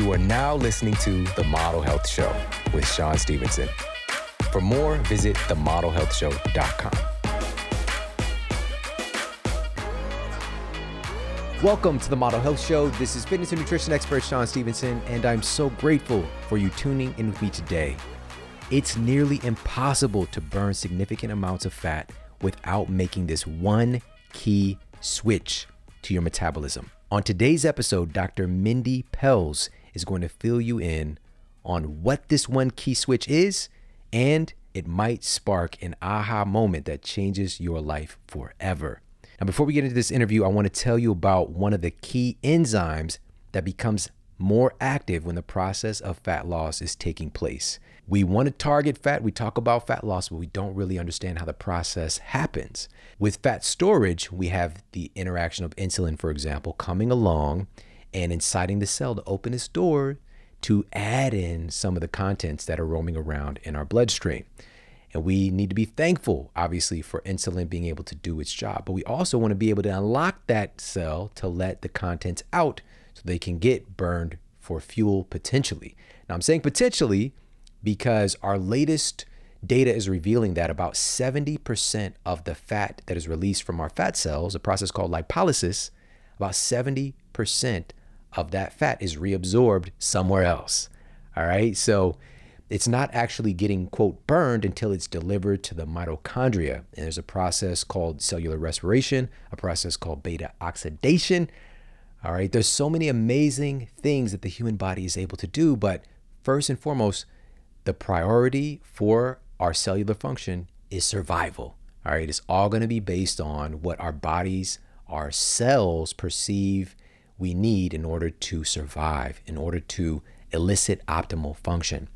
You are now listening to The Model Health Show with Shawn Stevenson. For more, visit themodelhealthshow.com. Welcome to the Model Health Show. This is fitness and nutrition expert Shawn Stevenson, and I'm so grateful for you tuning in with me today. It's nearly impossible to burn significant amounts of fat without making this one key switch to your metabolism. On today's episode, Dr. Mindy Pelz is going to fill you in on what this one key switch is, and it might spark an aha moment that changes your life forever. Now, before we get into this interview, I want to tell you about one of the key enzymes that becomes more active when the process of fat loss is taking place. We want to target fat, we talk about fat loss, but we don't really understand how the process happens. With fat storage, we have the interaction of insulin, for example, coming along and inciting the cell to open its door to add in some of the contents that are roaming around in our bloodstream. And we need to be thankful, obviously, for insulin being able to do its job. But we also want to be able to unlock that cell to let the contents out so they can get burned for fuel potentially. Now, I'm saying potentially because our latest data is revealing that about 70% of the fat that is released from our fat cells, a process called lipolysis, about 70% of that fat is reabsorbed somewhere else. All right. So it's not actually getting, quote, burned until it's delivered to the mitochondria. And there's a process called cellular respiration, a process called beta oxidation. All right. There's so many amazing things that the human body is able to do. But first and foremost, the priority for our cellular function is survival. All right. It's all going to be based on what our bodies, our cells perceive we need in order to survive, in order to elicit optimal function.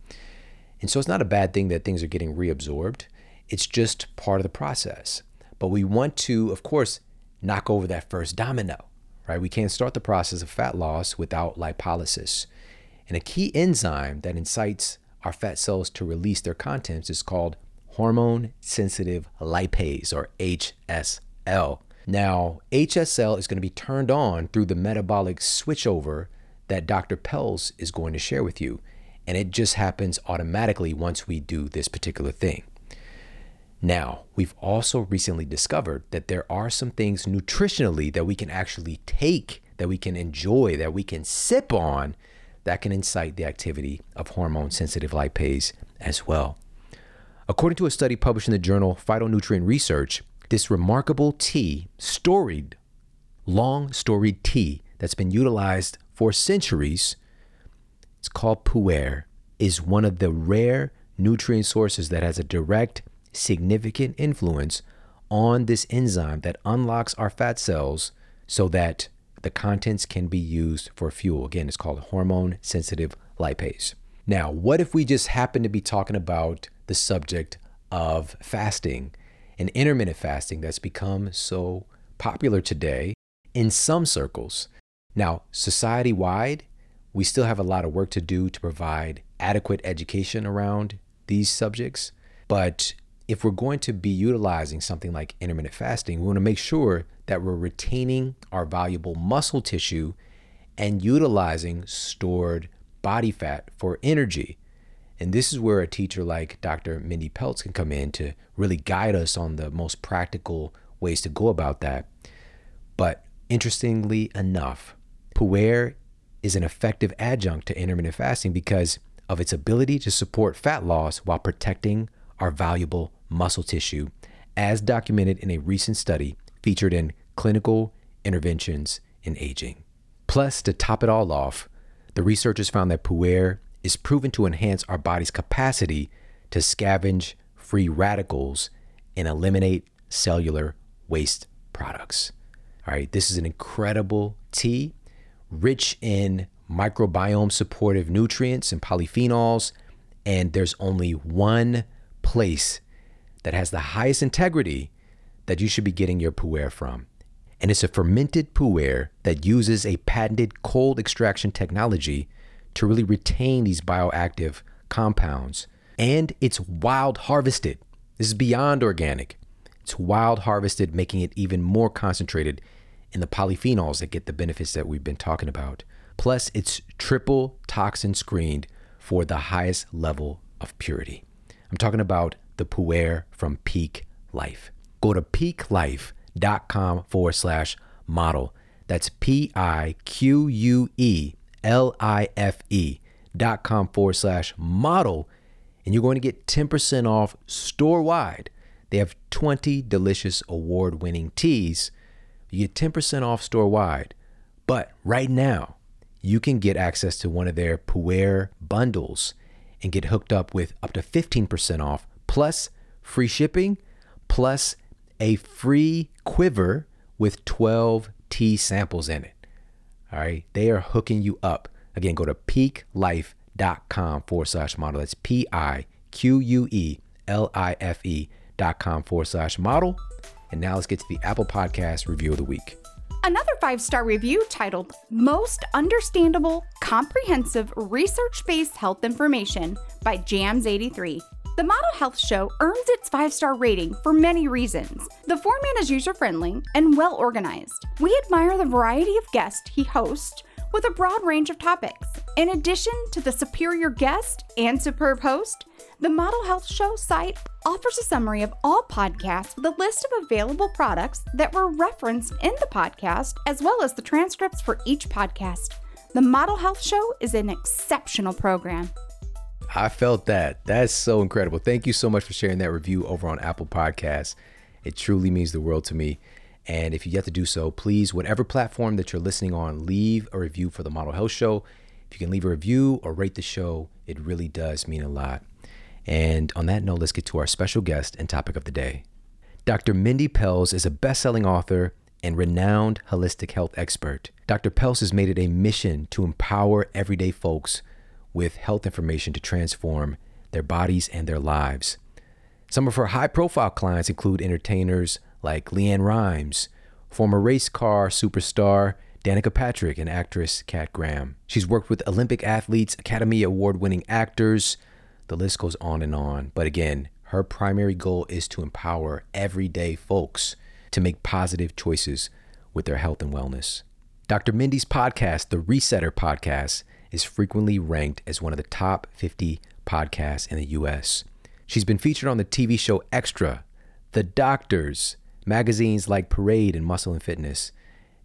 And so it's not a bad thing that things are getting reabsorbed. It's just part of the process. But we want to, of course, knock over that first domino, right? We can't start the process of fat loss without lipolysis. And a key enzyme that incites our fat cells to release their contents is called hormone sensitive lipase or HSL. Now, HSL is going to be turned on through the metabolic switchover that Dr. Pelz is going to share with you. And it just happens automatically once we do this particular thing. Now, we've also recently discovered that there are some things nutritionally that we can actually take, that we can enjoy, that we can sip on, that can incite the activity of hormone sensitive lipase as well. According to a study published in the journal Phytonutrient Research, this remarkable tea, storied, long storied tea that's been utilized for centuries, it's called pu'er, is one of the rare nutrient sources that has a direct, significant influence on this enzyme that unlocks our fat cells so that the contents can be used for fuel. Again, it's called hormone sensitive lipase. Now, what if we just happen to be talking about the subject of fasting and intermittent fasting that's become so popular today in some circles. Now, society wide, we still have a lot of work to do to provide adequate education around these subjects. But if we're going to be utilizing something like intermittent fasting, we want to make sure that we're retaining our valuable muscle tissue and utilizing stored body fat for energy. And this is where a teacher like Dr. Mindy Pelz can come in to really guide us on the most practical ways to go about that. But interestingly enough, pu'er is an effective adjunct to intermittent fasting because of its ability to support fat loss while protecting our valuable muscle tissue, as documented in a recent study featured in Clinical Interventions in Aging. Plus, to top it all off, the researchers found that pu'er is proven to enhance our body's capacity to scavenge free radicals and eliminate cellular waste products. All right, this is an incredible tea, rich in microbiome supportive nutrients and polyphenols, and there's only one place that has the highest integrity that you should be getting your pu'er from. And it's a fermented pu'er that uses a patented cold extraction technology to really retain these bioactive compounds. And it's wild harvested. This is beyond organic. It's wild harvested, making it even more concentrated in the polyphenols that get the benefits that we've been talking about. Plus, it's triple toxin screened for the highest level of purity. I'm talking about the pu'er from Pique Life. Go to piquelife.com forward slash model. That's P I Q U E L I F E dot com forward slash model. And you're going to get 10% off store wide. They have 20 delicious award winning teas. You get 10% off store wide. But right now, you can get access to one of their Pu'er bundles and get hooked up with up to 15% off, plus free shipping, plus a free quiver with 12 tea samples in it. All right. They are hooking you up. Again, go to piquelife.com forward slash model. That's P I Q U E L I F E dot com forward slash model. And now let's get to the Apple Podcast review of the week. Another five star review titled Most Understandable, Comprehensive Research Based Health Information by Jams83. The Model Health Show earns its five star rating for many reasons. The format is user friendly and well organized. We admire the variety of guests he hosts with a broad range of topics. In addition to the superior guest and superb host, the Model Health Show site offers a summary of all podcasts with a list of available products that were referenced in the podcast, as well as the transcripts for each podcast. The Model Health Show is an exceptional program. I felt that. That's so incredible. Thank you so much for sharing that review over on Apple Podcasts. It truly means the world to me. And if you yet to do so, please, whatever platform that you're listening on, leave a review for the Model Health Show. If you can leave a review or rate the show, it really does mean a lot. And on that note, let's get to our special guest and topic of the day. Dr. Mindy Pelz is a best selling author and renowned holistic health expert. Dr. Pelz has made it a mission to empower everyday folks with health information to transform their bodies and their lives. Some of her high profile clients include entertainers like LeAnn Rimes, former race car superstar Danica Patrick, and actress Kat Graham. She's worked with Olympic athletes, Academy Award winning actors, the list goes on and on. But again, her primary goal is to empower everyday folks to make positive choices with their health and wellness. Dr. Mindy's podcast, the Resetter Podcast, is frequently ranked as one of the top 50 podcasts in the US. She's been featured on the TV show Extra, The Doctors, magazines like Parade and Muscle and Fitness.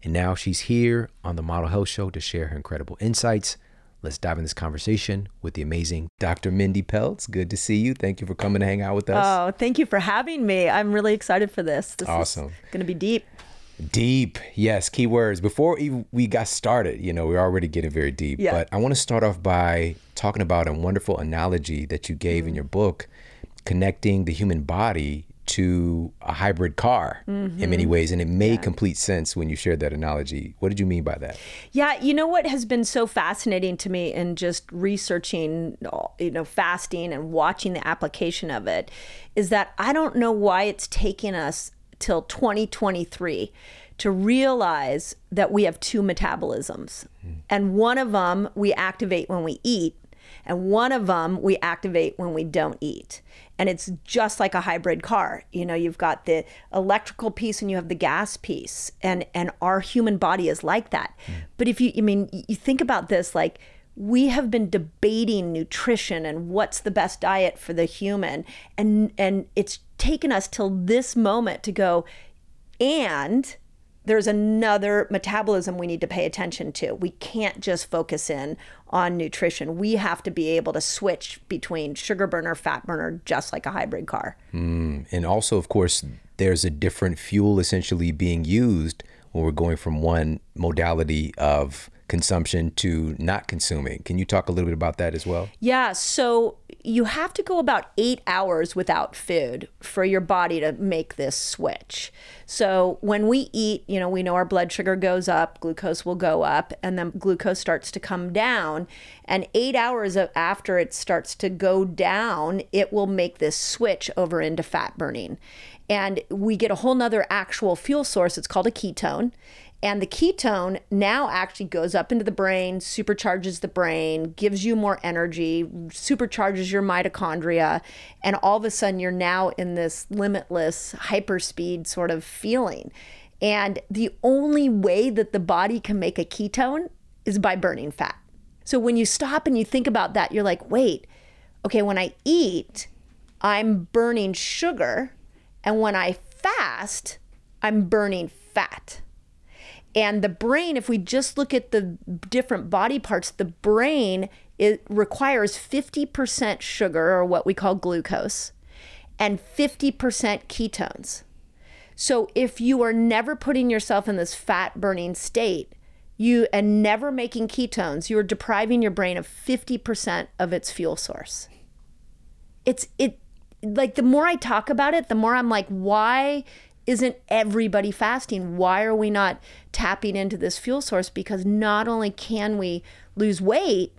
And now she's here on the Model Health Show to share her incredible insights Let's dive in this conversation with the amazing Dr. Mindy Pelz. Good to see you. Thank you for coming to hang out with us. Oh, thank you for having me. I'm really excited for this. This awesome. is going to be deep. Deep, yes, key words. Before we got started, you know, we're already getting very deep. Yeah. But I want to start off by talking about a wonderful analogy that you gave mm-hmm. in your book, connecting the human body to a hybrid car mm-hmm. in many mm-hmm. ways and it made yeah. complete sense when you shared that analogy what did you mean by that yeah you know what has been so fascinating to me in just researching you know fasting and watching the application of it is that i don't know why it's taking us till 2023 to realize that we have two metabolisms mm. and one of them we activate when we eat and one of them we activate when we don't eat and it's just like a hybrid car you know you've got the electrical piece and you have the gas piece and and our human body is like that mm. but if you i mean you think about this like we have been debating nutrition and what's the best diet for the human and and it's taken us till this moment to go and there's another metabolism we need to pay attention to. We can't just focus in on nutrition. We have to be able to switch between sugar burner, fat burner, just like a hybrid car. Mm. And also, of course, there's a different fuel essentially being used when we're going from one modality of consumption to not consuming. Can you talk a little bit about that as well? Yeah. So you have to go about eight hours without food for your body to make this switch. So when we eat, you know, we know our blood sugar goes up, glucose will go up, and then glucose starts to come down. And eight hours after it starts to go down, it will make this switch over into fat burning. And we get a whole nother actual fuel source. It's called a ketone and the ketone now actually goes up into the brain, supercharges the brain, gives you more energy, supercharges your mitochondria. And all of a sudden, you're now in this limitless hyperspeed sort of feeling. And the only way that the body can make a ketone is by burning fat. So when you stop and you think about that, you're like, wait, okay, when I eat, I'm burning sugar. And when I fast, I'm burning fat. And the brain, if we just look at the different body parts, the brain it requires 50% sugar or what we call glucose and 50% ketones. So if you are never putting yourself in this fat burning state, you and never making ketones, you're depriving your brain of 50% of its fuel source. It's it like the more I talk about it, the more I'm like, why isn't everybody fasting? Why are we not tapping into this fuel source? Because not only can we lose weight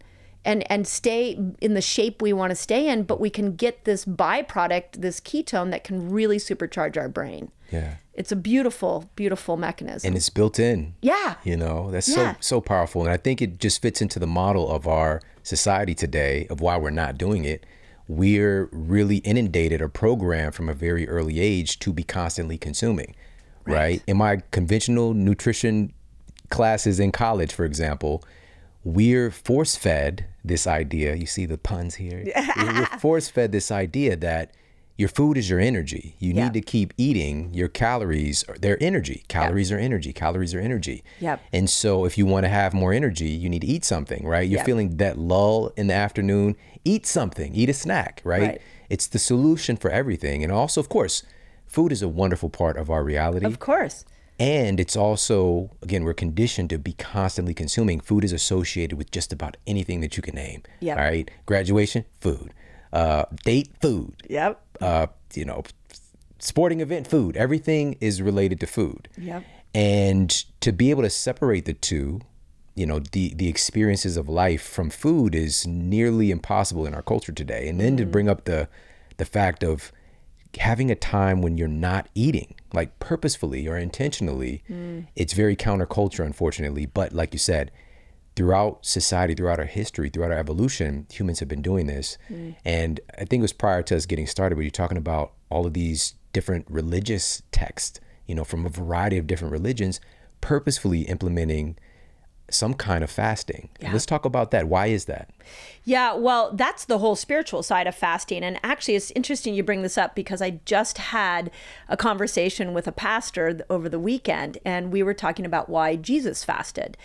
and and stay in the shape we want to stay in, but we can get this byproduct, this ketone that can really supercharge our brain. Yeah. It's a beautiful, beautiful mechanism. And it's built in. yeah. You know, that's Yeah. so so powerful. And I think it just fits into the model of our society today of why we're not doing it. We're really inundated or programmed from a very early age to be constantly consuming. Right. In my conventional nutrition classes in college, for example, we're force fed this idea. You see the puns here? we're force fed this idea that your food is your energy. You Yeah. need to keep eating your calories, or their energy. Calories are energy. Calories are energy. Yep. And so if you want to have more energy, you need to eat something, right? You're Yep. feeling that lull in the afternoon, eat something, eat a snack, right? Right. It's the solution for everything. And also, of course, food is a wonderful part of our reality. Of course. And it's also, again, we're conditioned to be constantly consuming. Food is associated with just about anything that you can name. Yep. All right. Graduation, food. Uh, date, food. Yep. Uh, you know, sporting event, food. Everything is related to food. Yep. And to be able to separate the two, you know, the the experiences of life from food is nearly impossible in our culture today. And then to bring up the the fact of having a time when you're not eating, like purposefully or intentionally, it's very counterculture, unfortunately. But like you said, throughout society, throughout our history, throughout our evolution, humans have been doing this. Mm. And I think it was prior to us getting started, where you're talking about all of these different religious texts, you know, from a variety of different religions, purposefully implementing some kind of fasting. Let's talk about that. Why is that? Yeah, well, that's the whole spiritual side of fasting. And actually, it's interesting you bring this up because I just had a conversation with a pastor over the weekend, and we were talking about why Jesus fasted.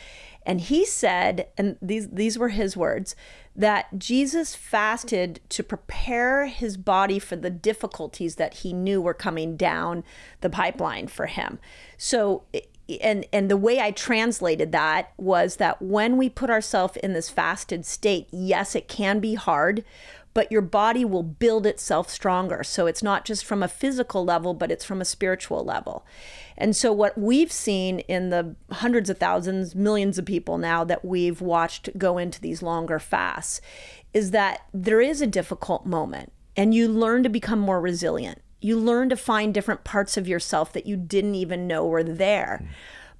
And he said, and these these were his words, that Jesus fasted to prepare his body for the difficulties that he knew were coming down the pipeline for him. So and and the way I translated that was that when we put ourselves in this fasted state, yes, it can be hard, but your body will build itself stronger. So it's not just from a physical level, but it's from a spiritual level. And so what we've seen in the hundreds of thousands, millions of people now that we've watched go into these longer fasts is that there is a difficult moment and you learn to become more resilient you learn to find different parts of yourself that you didn't even know were there.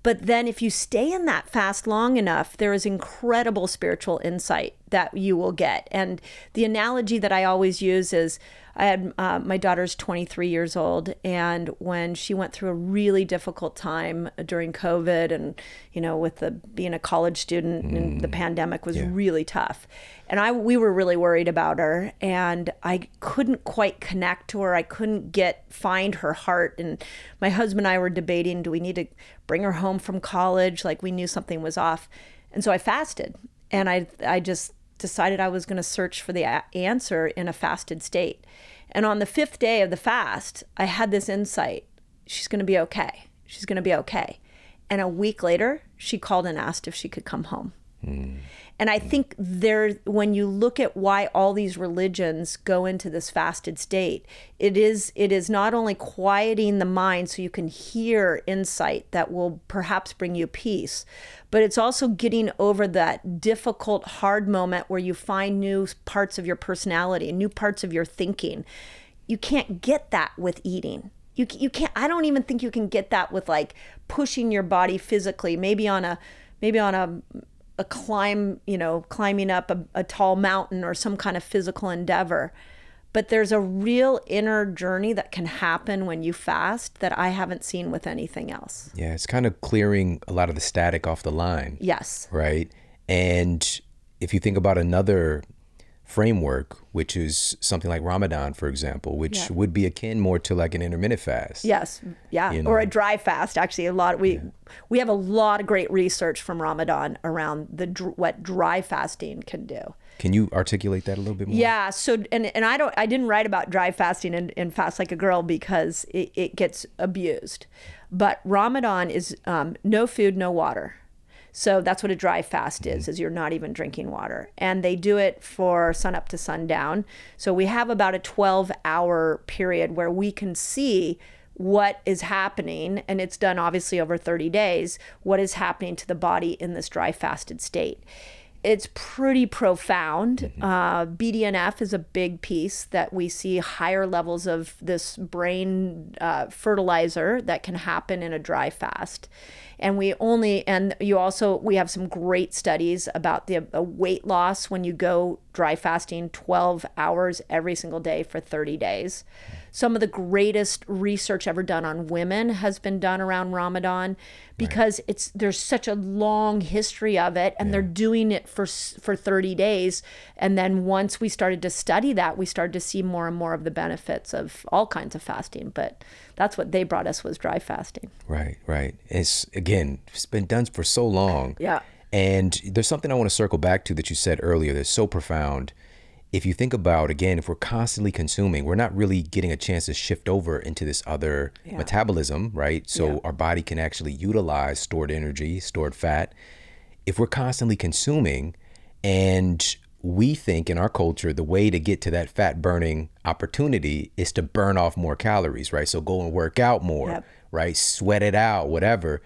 But then, if you stay in that fast long enough, there is incredible spiritual insight that you will get. And the analogy that I always use is I had uh, my daughter's 23 years old, and when she went through a really difficult time during COVID, and you know, with the being a college student and the pandemic was really tough, and I we were really worried about her, and I couldn't quite connect to her. I couldn't get find her heart, and my husband and I were debating: do we need to bring her home from college? Like we knew something was off, and so I fasted, and I I just decided I was going to search for the a- answer in a fasted state. And on the fifth day of the fast, I had this insight she's going to be okay. She's going to be okay. And a week later, she called and asked if she could come home. Hmm. And I think there, when you look at why all these religions go into this fasted state, it is it is not only quieting the mind so you can hear insight that will perhaps bring you peace, but it's also getting over that difficult, hard moment where you find new parts of your personality and new parts of your thinking. You can't get that with eating. You you can't. I don't even think you can get that with like pushing your body physically. Maybe on a maybe on a a climb, you know, climbing up a, a tall mountain or some kind of physical endeavor. But there's a real inner journey that can happen when you fast that I haven't seen with anything else. Yeah, it's kind of clearing a lot of the static off the line. Yes. right? And if you think about another framework, which is something like Ramadan, for example, which Yeah. would be akin more to like an intermittent fast. Yes, yeah, You or a dry fast. Actually, a lot we we have a lot of great research from Ramadan around the what dry fasting can do. Can you articulate that a little bit more? Yeah. So and and I don't I didn't write about dry fasting and, in Fast Like a Girl because it, it gets abused, but Ramadan is um, no food, no water. So that's what a dry fast is, is you're not even drinking water. And they do it for sun up to sundown. So we have about a 12 hour period where we can see what is happening, and it's done obviously over 30 days, what is happening to the body in this dry fasted state. It's pretty profound. Uh, BDNF is a big piece that we see higher levels of this brain uh, fertilizer that can happen in a dry fast. And we only, and you also, we have some great studies about the uh, weight loss when you go dry fasting 12 hours every single day for 30 days. Some of the greatest research ever done on women has been done around Ramadan because it's there's such a long history of it and they're doing it for for 30 days. And then once we started to study that we started to see more and more of the benefits of all kinds of fasting. But that's what they brought us was dry fasting Right, right. It's again, it's been done for so long. Yeah. And there's something I want to circle back to that you said earlier that's so profound. If you think about again, if we're constantly consuming, we're not really getting a chance to shift over into this other metabolism, right? So Yeah. our body can actually utilize stored energy, stored fat. If we're constantly consuming and we think in our culture the way to get to that fat burning opportunity is to burn off more calories, right? So go and work out more, Yep. right? Sweat it out, whatever.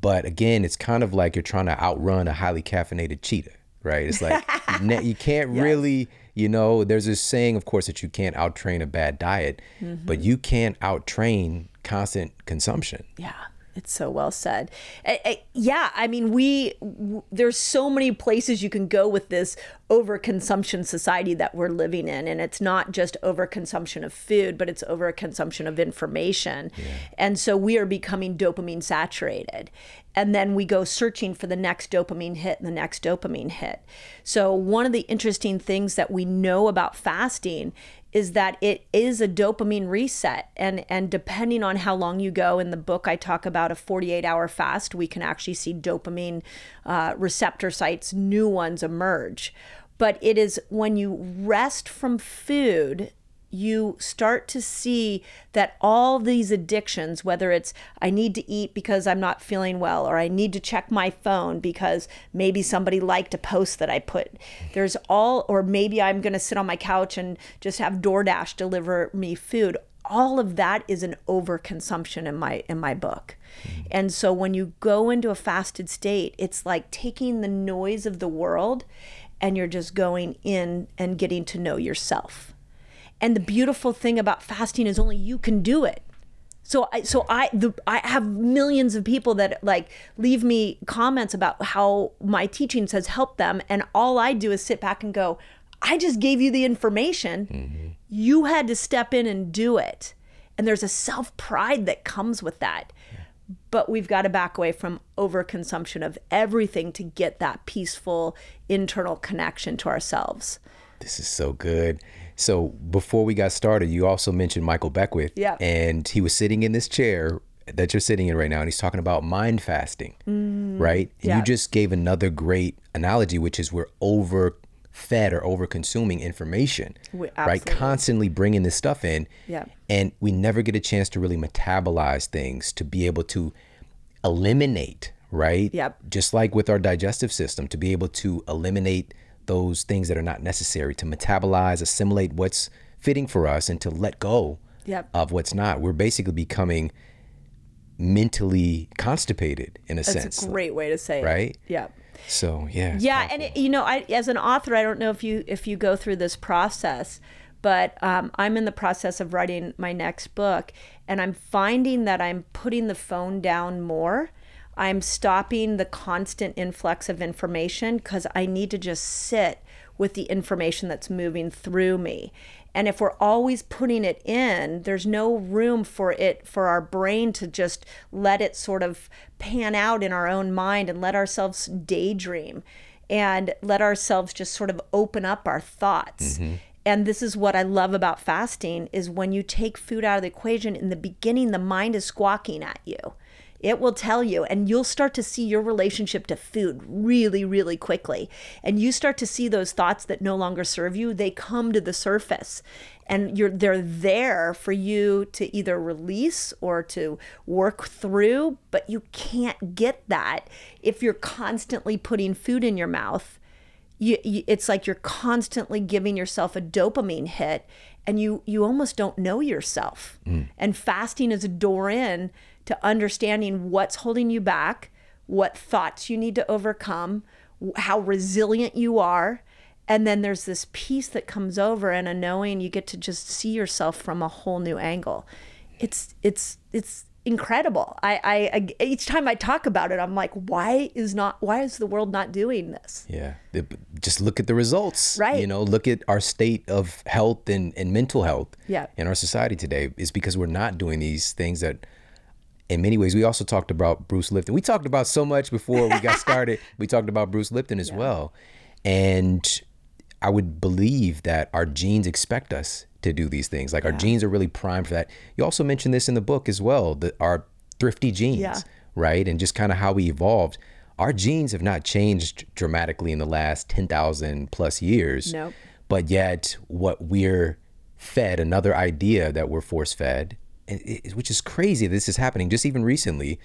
But again, it's kind of like you're trying to outrun a highly caffeinated cheetah, right? It's like you, can't really, you know, there's this saying, of course, that you can't outtrain a bad diet, but mm-hmm. you can't outtrain constant consumption. Yeah, it's so well said. Eh, eh, yeah, I mean, we w- there's so many places you can go with this overconsumption society that we're living in, and it's not just overconsumption of food, but it's overconsumption of information, and so we are becoming dopamine saturated. And then we go searching for the next dopamine hit and the next dopamine hit. So, one of the interesting things that we know about fasting is that it is a dopamine reset. And and depending on how long you go in the book i talk about a 48 hour fast we can actually see dopamine uh, receptor sites new ones emerge. But it is when you rest from food you start to see that all these addictions, whether it's I need to eat because I'm not feeling well, or I need to check my phone because maybe somebody liked a post that I put, there's all, or maybe I'm going to sit on my couch and just have DoorDash deliver me food. All of that is an overconsumption in my in my book. Mm-hmm. And so when you go into a fasted state, it's like taking the noise of the world and you're just going in and getting to know yourself. And the beautiful thing about fasting is only you can do it. So I so I the I have millions of people that like leave me comments about how my teachings has helped them and all I do is sit back and go, I just gave you the information. Mm-hmm. You had to step in and do it. And there's a self-pride that comes with that. But we've got to back away from overconsumption of everything to get that peaceful internal connection to ourselves. This is so good. So before we got started, you also mentioned Michael Beckwith. Yeah. And he was sitting in this chair that you're sitting in right now, and he's talking about mind fasting, mm, right? And yeah. you just gave another great analogy, which is we're over fed or over consuming information, We- right? Constantly bringing this stuff in. Yeah. And we never get a chance to really metabolize things, to be able to eliminate, right? Yep. Just like with our digestive system, to be able to eliminate those things that are not necessary, to metabolize, assimilate what's fitting for us, and to let go Yep. of what's not. We're basically becoming mentally constipated in a sense. That's sense. a great way to say it. right? Yeah. So yeah. yeah and it, you know I, as an author i don't know if you if you go through this process but um, i'm in the process of writing my next book and i'm finding that i'm putting the phone down more i'm stopping the constant influx of information because i need to just sit with the information that's moving through me and if we're always putting it in there's no room for it for our brain to just let it sort of pan out in our own mind and let ourselves daydream and let ourselves just sort of open up our thoughts. Mm-hmm. And this is what I love about fasting is when you take food out of the equation in the beginning the mind is squawking at you. It will tell you, and you'll start to see your relationship to food really, really quickly. And you start to see those thoughts that no longer serve you, they come to the surface. And you're they're there for you to either release or to work through, but you can't get that if you're constantly putting food in your mouth. You, you, it's like you're constantly giving yourself a dopamine hit and you you almost don't know yourself. Mm. And fasting is a door in to understanding what's holding you back what thoughts you need to overcome how resilient you are and then there's this peace that comes over and a knowing you get to just see yourself from a whole new angle. It's it's it's incredible I, I I each time i talk about it i'm like why is not why is the world not doing this Yeah. Just look at the results. Right. You know, look at our state of health and, and mental health Yeah. in our society today is because we're not doing these things that in many ways we also talked about Bruce Lipton. We talked about so much before we got started. we talked about Bruce Lipton as well. And I would believe that our genes expect us to do these things. Like our genes are really primed for that. You also mentioned this in the book as well, that our thrifty genes, Yeah. right? And just kind of how we evolved. Our genes have not changed dramatically in the last 10,000 plus years. Nope. But yet, what we're fed, another idea that we're force fed, which is crazy. This is happening just even recently.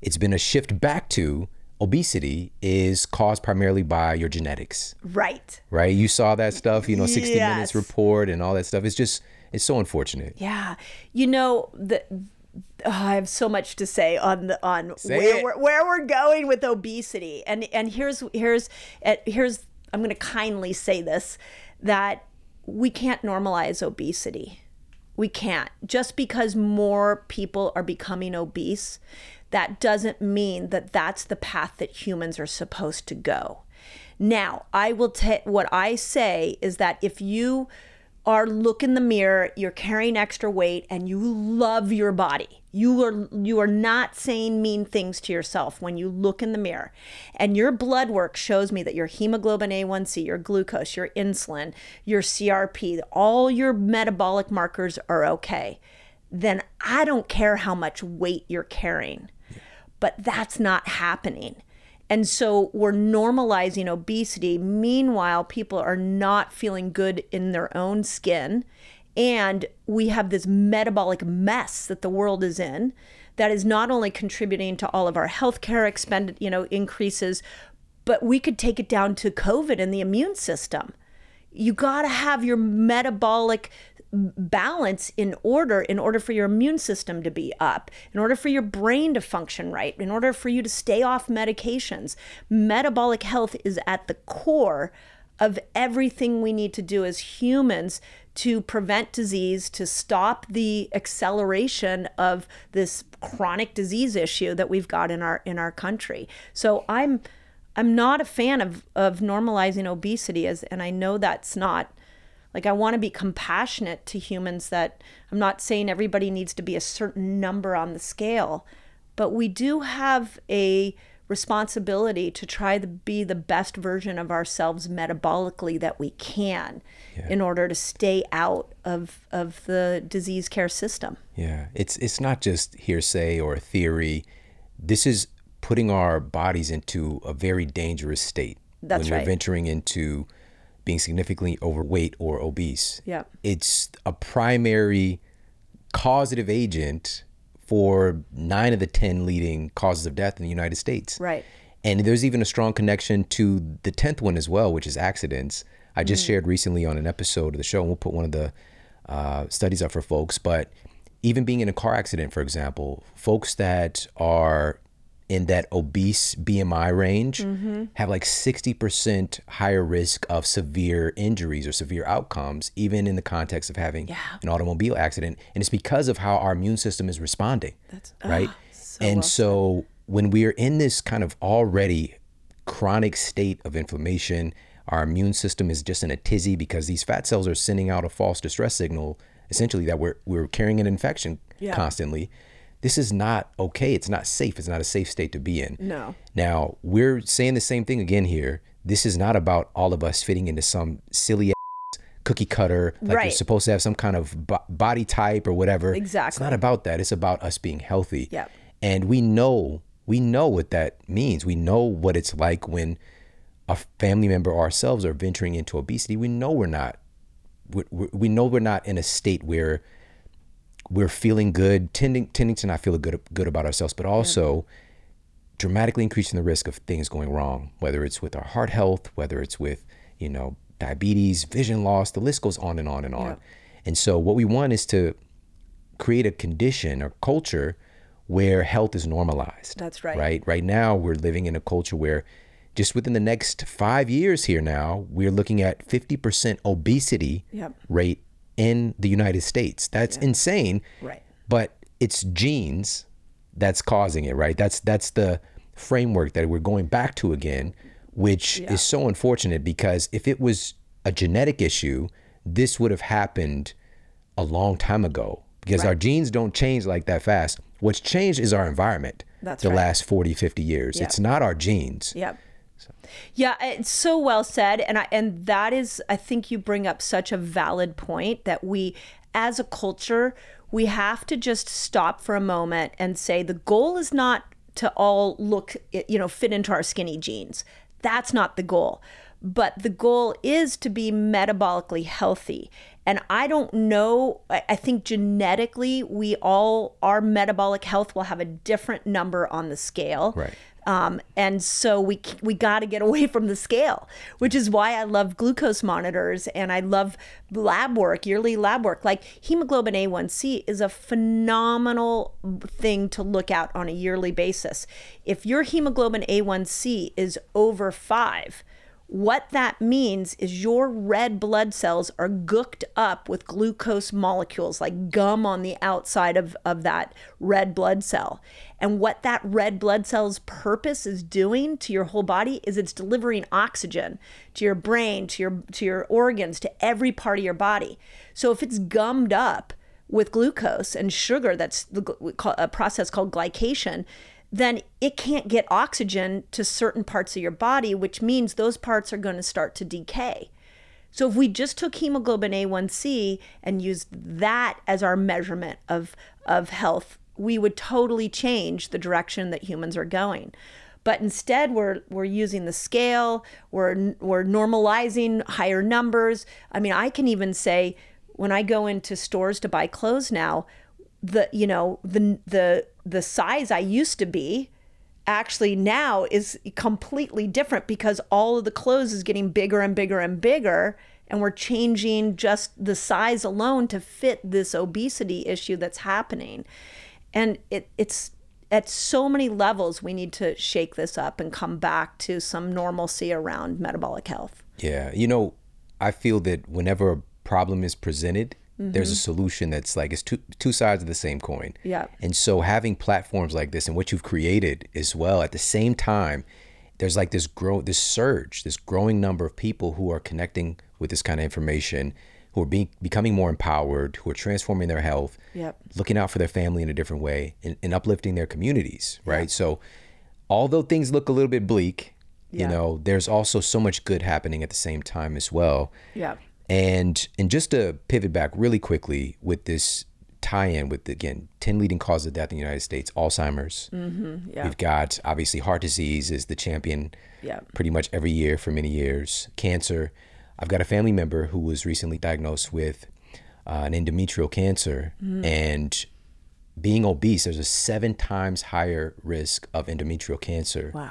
It's been a shift back to obesity is caused primarily by your genetics right right? You saw that stuff, you know, 60 Minutes report and all that stuff. It's just, it's so unfortunate. Yeah, you know the. oh, I have so much to say on the on Say where it. we're, where we're going with obesity, and and here's here's uh, here's I'm going to kindly say this that we can't normalize obesity. We can't just because more people are becoming obese. That doesn't mean that that's the path that humans are supposed to go. Now, I will take what I say is that if you are look in the mirror, you're carrying extra weight and you love your body. You are you are not saying mean things to yourself when you look in the mirror. And your blood work shows me that your hemoglobin A1C, your glucose, your insulin, your CRP, all your metabolic markers are okay. Then I don't care how much weight you're carrying. But that's not happening. And so we're normalizing obesity. Meanwhile, people are not feeling good in their own skin. And we have this metabolic mess that the world is in that is not only contributing to all of our healthcare expend, you know, increases, but we could take it down to COVID and the immune system. You got to have your metabolic balance in order in order for your immune system to be up in order for your brain to function right in order for you to stay off medications. Metabolic health is at the core of everything we need to do as humans to prevent disease to stop the acceleration of this chronic disease issue that we've got in our in our country. So i'm i'm not a fan of of normalizing obesity as and i know that's not like I want to be compassionate to humans that I'm not saying everybody needs to be a certain number on the scale, but we do have a responsibility to try to be the best version of ourselves metabolically that we can in order to stay out of of the disease care system. Yeah. It's, it's not just hearsay or theory. This is putting our bodies into a very dangerous state That's when we're right. venturing into being significantly overweight or obese. Yeah. It's a primary causative agent for nine of the 10 leading causes of death in the United States. Right. And there's even a strong connection to the 10th one as well, which is accidents. I just shared recently on an episode of the show, and we'll put one of the uh, studies up for folks. But even being in a car accident, for example, folks that are in that obese BMI range mm-hmm. have like 60% higher risk of severe injuries or severe outcomes, even in the context of having an automobile accident. And it's because of how our immune system is responding. That's ah, right. and so when we are in this kind of already chronic state of inflammation, our immune system is just in a tizzy because these fat cells are sending out a false distress signal, essentially that we're we're carrying an infection constantly. This is not okay. It's not safe. It's not a safe state to be in. No. Now, we're saying the same thing again here. this is not about all of us fitting into some silly ass cookie cutter like you're supposed to have some kind of bo- body type or whatever. Exactly. It's not about that. It's about us being healthy. Yep. And we know we know what that means. We know what it's like when a family member or ourselves are venturing into obesity. We know we're not we we know we're not in a state where we're feeling good, tending tending to not feel good good about ourselves, but also dramatically increasing the risk of things going wrong, whether it's with our heart health, whether it's with, you know, diabetes, vision loss, the list goes on and on and on. And so what we want is to create a condition or culture where health is normalized. That's right. Right? Right now we're living in a culture where just within the next 5 years here now, we're looking at 50% obesity Yep. rate in the United States. That's insane. Right. But it's genes that's causing it, right? That's that's the framework that we're going back to again, which is so unfortunate because if it was a genetic issue, this would have happened a long time ago because our genes don't change like that fast. What's changed is our environment That's the right. last 40, 50 years. It's not our genes. Yep. Yeah, it's so well said, and I and that is, I think you bring up such a valid point that we, as a culture, we have to just stop for a moment and say the goal is not to all look, you know, fit into our skinny jeans. That's not the goal. But the goal is to be metabolically healthy. And I don't know, I I think genetically, we all, our metabolic health will have a different number on the scale. Right. Um, and so we we got to get away from the scale, which is why I love glucose monitors and I love lab work, yearly lab work. Like hemoglobin A1C is a phenomenal thing to look at on a yearly basis. If your hemoglobin A1C is over five, what that means is your red blood cells are gooked up with glucose molecules, like gum on the outside of, of that red blood cell. And what that red blood cell's purpose is doing to your whole body is it's delivering oxygen to your brain, to your to your organs, to every part of your body. So if it's gummed up with glucose and sugar, that's the, a process called glycation, then it can't get oxygen to certain parts of your body, which means those parts are going to start to decay. So if we just took hemoglobin A1C and used that as our measurement of of health, we would totally change the direction that humans are going. But instead, we're we're using the scale. We're we're normalizing higher numbers. I mean, I can even say when I go into stores to buy clothes now, the you know the the the size I used to be actually now is completely different because all of the clothes is getting bigger and bigger and bigger and we're changing just the size alone to fit this obesity issue that's happening and it, it's at so many levels we need to shake this up and come back to some normalcy around metabolic health Yeah, you know, I feel that whenever a problem is presented, there's a mm-hmm. solution that's like it's two two sides of the same coin. Yeah. And so having platforms like this and what you've created as well at the same time, there's like this grow this surge, this growing number of people who are connecting with this kind of information, who are being becoming more empowered, who are transforming their health, Yep. looking out for their family in a different way, and, and uplifting their communities, right? So although things look a little bit bleak, you know, there's also so much good happening at the same time as well. Yeah. And and just to pivot back really quickly with this tie-in with again 10 leading causes of death in the United States, Alzheimer's. Mm-hmm. yeah. We've got obviously heart disease is the champion Yeah. pretty much every year for many years. Cancer. I've got a family member who was recently diagnosed with uh, an endometrial cancer Mm. and being obese, there's a seven times higher risk of endometrial cancer wow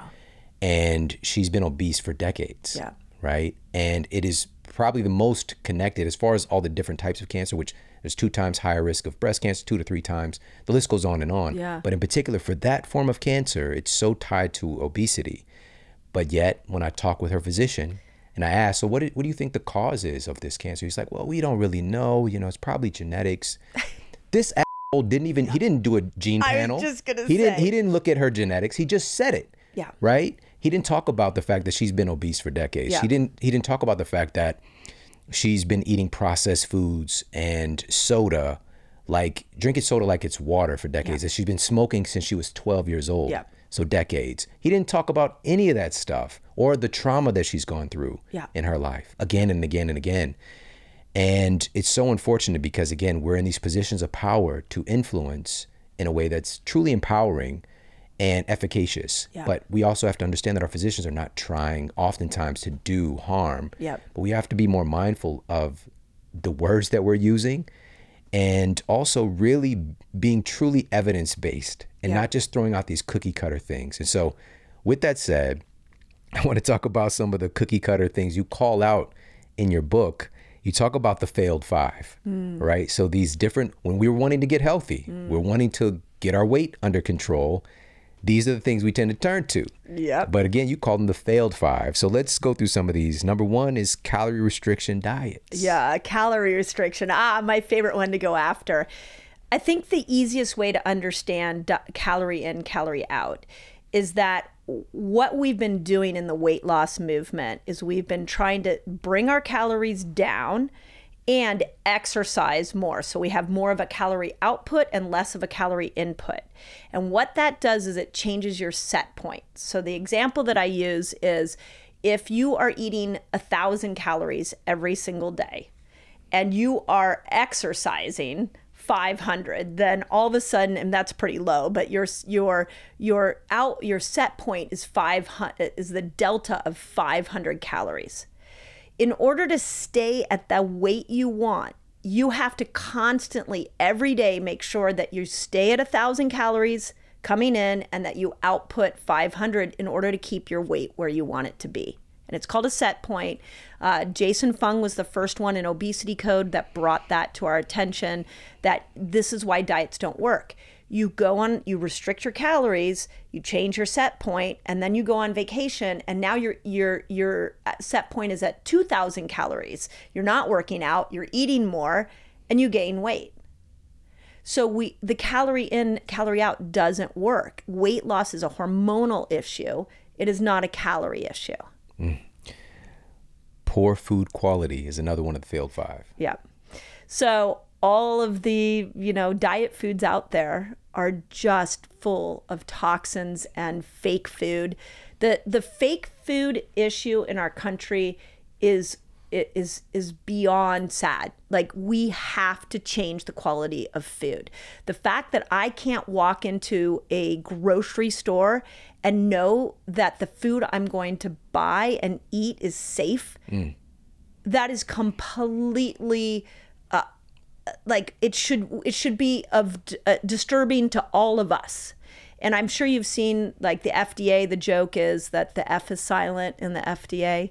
and she's been obese for decades. Yeah. Right. And it is probably the most connected as far as all the different types of cancer, which there's two times higher risk of breast cancer, two to three times. The list goes on and on. Yeah. But in particular, for that form of cancer, it's so tied to obesity. But yet, when I talk with her physician and I asked, so what do, what do you think the cause is of this cancer? He's like, well, we don't really know. You know, it's probably genetics. this asshole didn't even, he didn't do a gene panel. I was just gonna he Didn't, he didn't look at her genetics. He just said it Yeah. right? He didn't talk about the fact that she's been obese for decades. Yeah. He didn't he didn't talk about the fact that she's been eating processed foods and soda like drinking soda like it's water for decades. That she's been smoking since she was 12 years old. Yeah. So decades. He didn't talk about any of that stuff or the trauma that she's gone through Yeah. in her life again and again and again. And it's so unfortunate because, again, we're in these positions of power to influence in a way that's truly empowering and efficacious. Yeah. But we also have to understand that our physicians are not trying oftentimes to do harm. Yep. But we have to be more mindful of the words that we're using and also really being truly evidence based and Yeah. not just throwing out these cookie cutter things. And so, with that said, I want to talk about some of the cookie cutter things you call out in your book. You talk about the failed five, right? So these different, when we were wanting to get healthy, we're wanting to get our weight under control. These are the things we tend to turn to. Yep. But again, you call them the failed five. So let's go through some of these. Number one is calorie restriction diets. Yeah, calorie restriction. Ah, my favorite one to go after. I think the easiest way to understand calorie in, calorie out is that what we've been doing in the weight loss movement is we've been trying to bring our calories down and exercise more. So we have more of a calorie output and less of a calorie input. And what that does is it changes your set point. So the example that I use is if you are eating a thousand calories every single day and you are exercising 500 then all of a sudden and that's pretty low but your your your out your set point is 500 is the delta of 500 calories in order to stay at the weight you want, you have to constantly, every day, make sure that you stay at a thousand calories coming in and that you output 500 in order to keep your weight where you want it to be. And it's called a set point. Uh, Jason Fung was the first one in Obesity Code that brought that to our attention that this is why diets don't work. You go on you restrict your calories you change your set point and then you go on vacation and now your your your set point is at 2000 calories. You're not working out you're eating more and you gain weight. So we the calorie in calorie out doesn't work. Weight loss is a hormonal issue. It is not a calorie issue Mm. Poor food quality is another one of the failed five. Yeah. So all of the, you know, diet foods out there are just full of toxins and fake food. The the fake food issue in our country is is is beyond sad. Like we have to change the quality of food. The fact that I can't walk into a grocery store and know that the food I'm going to buy and eat is safe that is completely uh, like it should it should be of uh, disturbing to all of us and i'm sure you've seen like the fda the joke is that the f is silent in the fda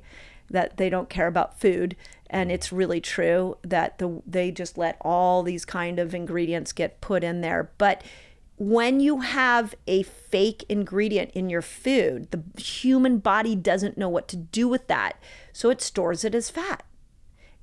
that they don't care about food and it's really true that the they just let all these kind of ingredients get put in there but when you have a fake ingredient in your food, the human body doesn't know what to do with that. So it stores it as fat.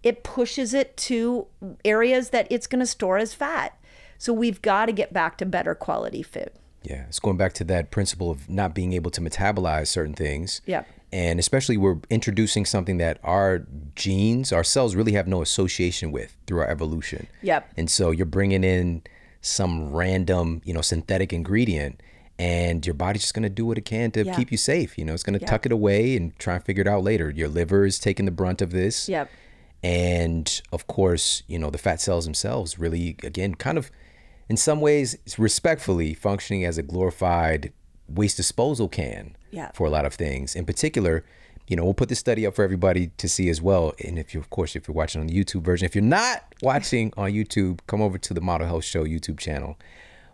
It pushes it to areas that it's going to store as fat. So we've got to get back to better quality food. Yeah, it's going back to that principle of not being able to metabolize certain things. Yep. And especially we're introducing something that our genes, our cells really have no association with through our evolution. Yep. And so you're bringing in some random, you know, synthetic ingredient and your body's just going to do what it can to Yeah. keep you safe. You know, it's going to tuck it away and try and figure it out later. Your liver is taking the brunt of this. Yep. And of course, you know, the fat cells themselves really, again, kind of in some ways, respectfully functioning as a glorified waste disposal can Yeah. for a lot of things. In particular, you know, we'll put this study up for everybody to see as well. And if you, of course, if you're watching on the YouTube version, if you're not watching on YouTube, come over to the Model Health Show YouTube channel.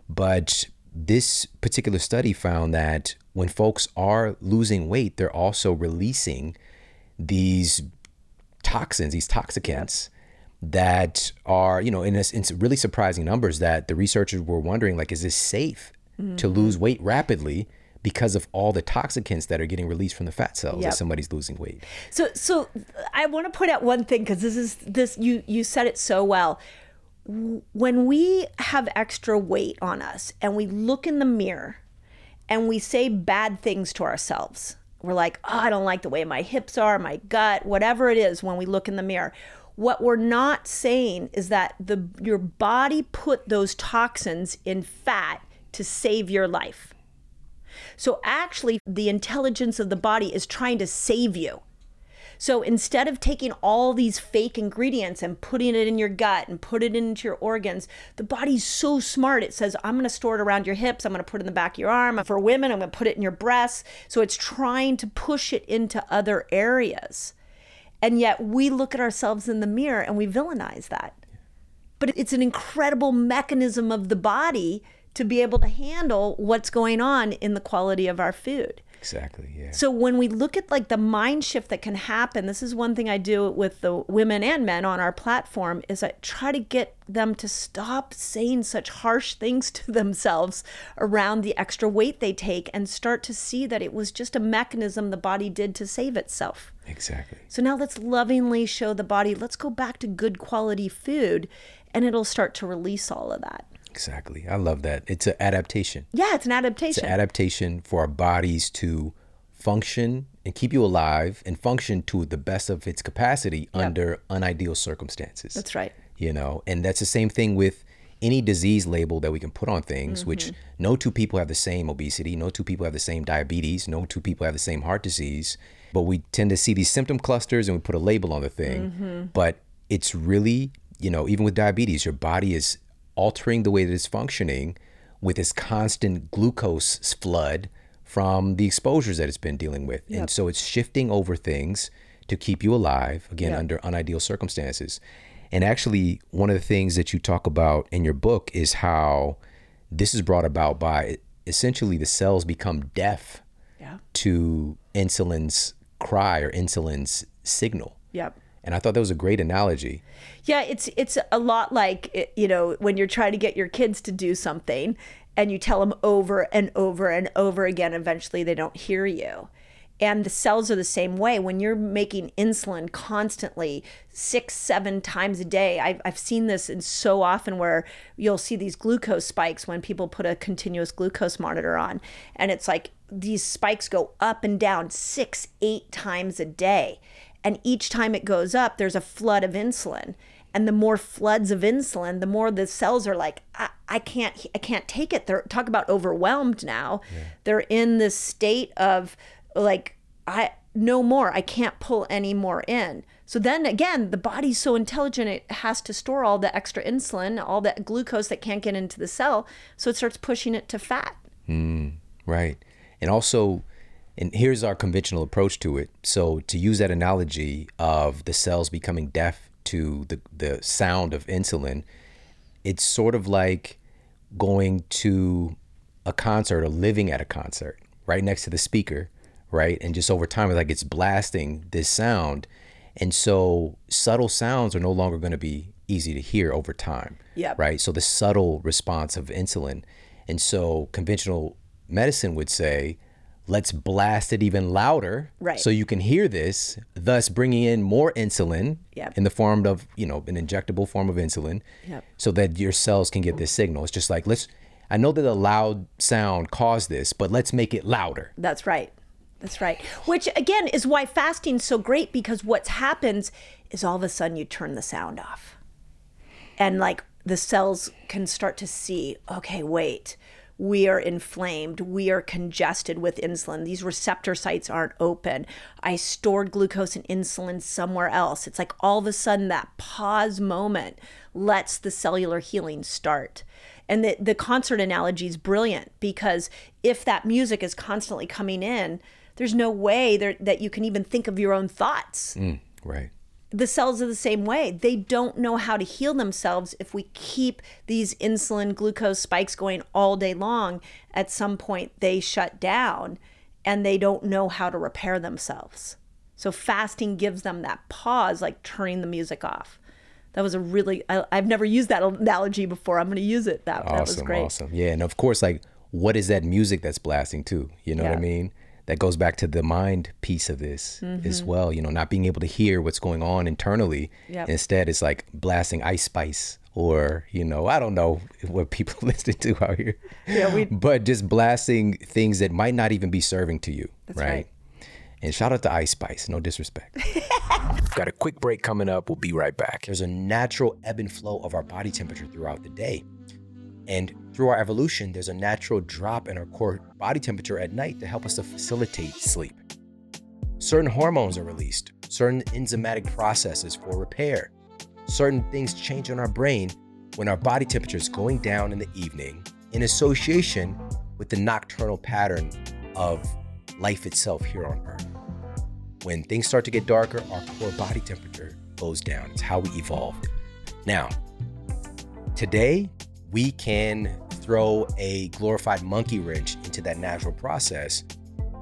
But this particular study found that when folks are losing weight, they're also releasing these toxins, these toxicants that are, you know, in, this, in really surprising numbers that the researchers were wondering, like, is this safe to lose weight rapidly because of all the toxicants that are getting released from the fat cells Yep. as somebody's losing weight? So so I want to point out one thing because this is this you you said it so well. When we have extra weight on us and we look in the mirror and we say bad things to ourselves. We're like, oh, I don't like the way my hips are, my gut, whatever it is when we look in the mirror. What we're not saying is that the your body put those toxins in fat to save your life. So actually, the intelligence of the body is trying to save you. So instead of taking all these fake ingredients and putting it in your gut and put it into your organs, the body's so smart. It says, I'm going to store it around your hips. I'm going to put it in the back of your arm. For women, I'm going to put it in your breasts. So it's trying to push it into other areas. And yet we look at ourselves in the mirror and we villainize that. But it's an incredible mechanism of the body to be able to handle what's going on in the quality of our food. Exactly. Yeah. So when we look at like the mind shift that can happen, this is one thing I do with the women and men on our platform is I try to get them to stop saying such harsh things to themselves around the extra weight they take and start to see that it was just a mechanism the body did to save itself. exactly. So now let's lovingly show the body, let's go back to good quality food and it'll start to release all of that. Exactly. I love that. It's an adaptation. Yeah, it's an It's adaptation. an adaptation for our bodies to function and keep you alive and function to the best of its capacity under unideal circumstances. That's right. You know, and that's the same thing with any disease label that we can put on things, which Mm-hmm. no two people have the same obesity, no two people have the same diabetes, no two people have the same heart disease, but we tend to see these symptom clusters and we put a label on the thing. Mm-hmm. But it's really, you know, even with diabetes, your body is altering the way that it's functioning with this constant glucose flood from the exposures that it's been dealing with. And so it's shifting over things to keep you alive, again, under unideal circumstances. And actually, one of the things that you talk about in your book is how this is brought about by essentially the cells become deaf Yeah. to insulin's cry or insulin's signal. Yep. And I thought that was a great analogy. Yeah, it's it's a lot like eh, you know when you're trying to get your kids to do something and you tell them over and over and over again eventually they don't hear you. And the cells are the same way. When you're making insulin constantly, six, seven times a day, I've, I've seen this in so often where you'll see these glucose spikes when people put a continuous glucose monitor on. And it's like these spikes go up and down six, eight times a day. And each time it goes up, there's a flood of insulin. And the more floods of insulin, the more the cells are like, I, I can't, I can't take it. They're talk about overwhelmed now. They're in this state of like, I no more. I can't pull any more in. So then again, the body's so intelligent it has to store all the extra insulin, all that glucose that can't get into the cell. So it starts pushing it to fat. Hmm. Right. And also, and here's our conventional approach to it. So, to use that analogy of the cells becoming deaf to the, the sound of insulin, it's sort of like going to a concert or living at a concert right next to the speaker, right? And just over time, it's like it's blasting this sound. And so, subtle sounds are no longer going to be easy to hear over time Yep. right? So the subtle response of insulin. And so conventional medicine would say, let's blast it even louder Right. so you can hear this, thus bringing in more insulin Yep. in the form of, you know, an injectable form of insulin Yep. so that your cells can get this signal. It's just like, let's, I know that a loud sound caused this, but let's make it louder. That's right. That's right. Which again is why fasting's so great because what happens is all of a sudden you turn the sound off. And like the cells can start to see, okay, wait, we are inflamed. We are congested with insulin. These receptor sites aren't open. I stored glucose and insulin somewhere else. It's like all of a sudden that pause moment lets the cellular healing start. And the, the concert analogy is brilliant because if that music is constantly coming in, there's no way there, that you can even think of your own thoughts mm, Right. The cells are the same way. They don't know how to heal themselves if we keep these insulin glucose spikes going all day long. At some point, they shut down and they don't know how to repair themselves. So, fasting gives them that pause, like turning the music off. That was a really, I, I've never used that analogy before. I'm going to use it. That, that was great. Awesome. Yeah. And of course, like, what is that music that's blasting too? You know what I mean? That goes back to the mind piece of this Mm-hmm. as well. You know, not being able to hear what's going on internally. Yep. Instead, it's like blasting Ice Spice or, you know, I don't know what people listen to out here. Yeah, we- but just blasting things that might not even be serving to you. right? right. And shout out to Ice Spice, no disrespect. Got a quick break coming up. We'll be right back. There's a natural ebb and flow of our body temperature throughout the day. And through our evolution, there's a natural drop in our core body temperature at night to help us to facilitate sleep. Certain hormones are released, certain enzymatic processes for repair. Certain things change in our brain when our body temperature is going down in the evening in association with the nocturnal pattern of life itself here on Earth. When things start to get darker, our core body temperature goes down. It's how we evolved. Now, today, we can throw a glorified monkey wrench into that natural process.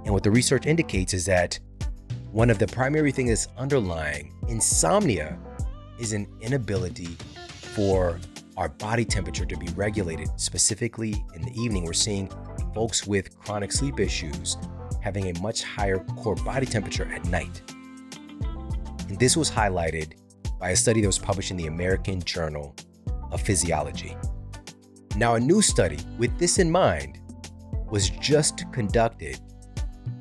And what the research indicates is that one of the primary things that's underlying insomnia is an inability for our body temperature to be regulated. Specifically, in the evening, we're seeing folks with chronic sleep issues having a much higher core body temperature at night. And this was highlighted by a study that was published in the American Journal of Physiology. Now, a new study with this in mind was just conducted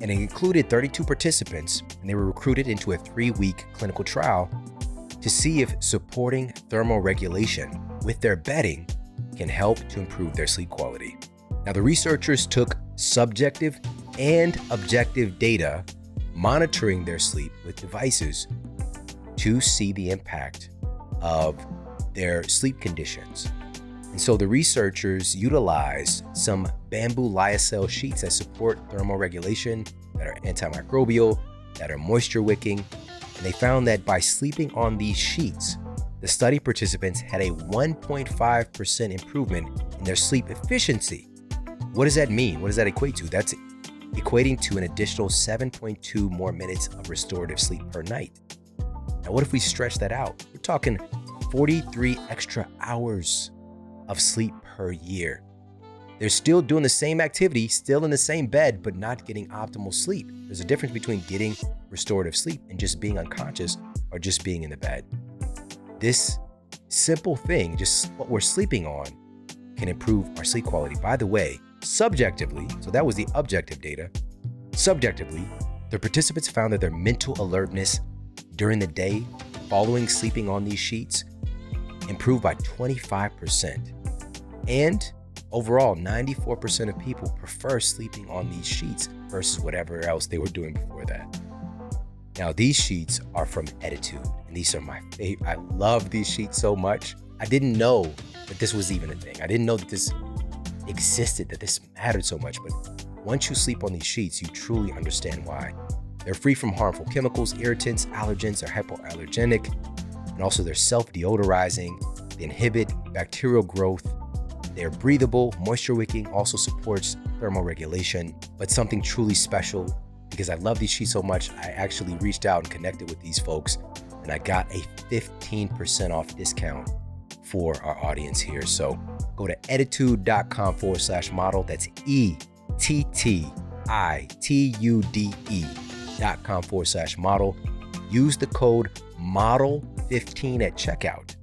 and it included 32 participants, and they were recruited into a three week clinical trial to see if supporting thermal regulation with their bedding can help to improve their sleep quality. Now, the researchers took subjective and objective data monitoring their sleep with devices to see the impact of their sleep conditions. And so the researchers utilized some bamboo lyocell sheets that support thermal regulation, that are antimicrobial, that are moisture wicking. And they found that by sleeping on these sheets, the study participants had a 1.5% improvement in their sleep efficiency. What does that mean? What does that equate to? That's equating to an additional 7.2 more minutes of restorative sleep per night. Now, what if we stretch that out? We're talking 43 extra hours of sleep per year. They're still doing the same activity, still in the same bed, but not getting optimal sleep. There's a difference between getting restorative sleep and just being unconscious or just being in the bed. This simple thing, just what we're sleeping on, can improve our sleep quality. By the way, subjectively, so that was the objective data, subjectively, the participants found that their mental alertness during the day following sleeping on these sheets improved by 25%. And overall, 94% of people prefer sleeping on these sheets versus whatever else they were doing before that. Now, these sheets are from Ettitude, and these are my favorite. I love these sheets so much. I didn't know that this was even a thing. I didn't know that this existed, that this mattered so much. But once you sleep on these sheets, you truly understand why. They're free from harmful chemicals, irritants, allergens, they're hypoallergenic, and also they're self deodorizing. They inhibit bacterial growth. They're breathable, moisture wicking, also supports thermal regulation. But something truly special, because I love these sheets so much, I actually reached out and connected with these folks, and I got a 15% off discount for our audience here. So go to ettitude.com forward slash model. That's E T T I T U D E dot com forward slash model. Use the code MODEL15 at checkout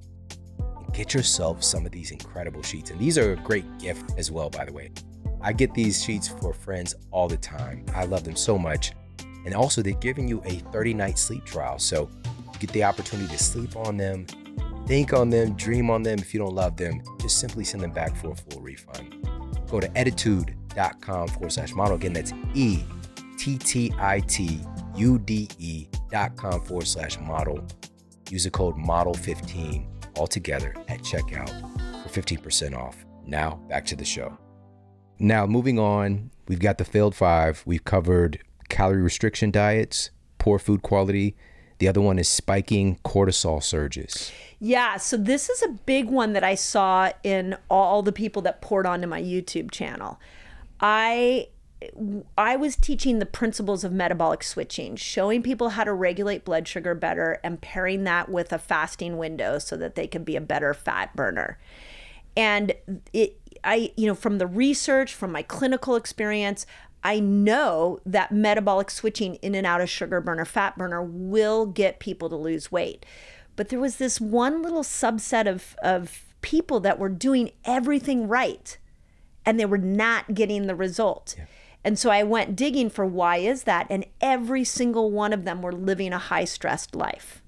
get yourself some of these incredible sheets. And these are a great gift as well, by the way. I get these sheets for friends all the time. I love them so much. And also, they're giving you a 30 night sleep trial. So you get the opportunity to sleep on them, think on them, dream on them. If you don't love them, just simply send them back for a full refund. Go to ettitude.com forward slash model. Again, that's E T T I T U D E dot com forward slash model. Use the code model15 all together at checkout for 15% off. Now, back to the show. Now, moving on, we've got the failed five. We've covered calorie restriction diets, poor food quality. The other one is spiking cortisol surges. Yeah, so this is a big one that I saw in all the people that poured onto my YouTube channel. I I was teaching the principles of metabolic switching, showing people how to regulate blood sugar better and pairing that with a fasting window so that they could be a better fat burner. And it I you know from the research, from my clinical experience, I know that metabolic switching in and out of sugar burner, fat burner will get people to lose weight. But there was this one little subset of, of people that were doing everything right and they were not getting the result. Yeah. And so I went digging for why is that? And every single one of them were living a high stressed life.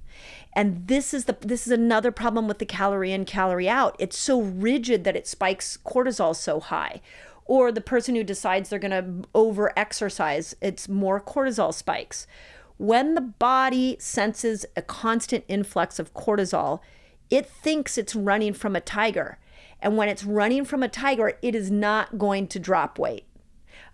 And this is the this is another problem with the calorie in calorie out. It's so rigid that it spikes cortisol so high. Or the person who decides they're going to over exercise, it's more cortisol spikes. When the body senses a constant influx of cortisol, it thinks it's running from a tiger. And when it's running from a tiger, it is not going to drop weight.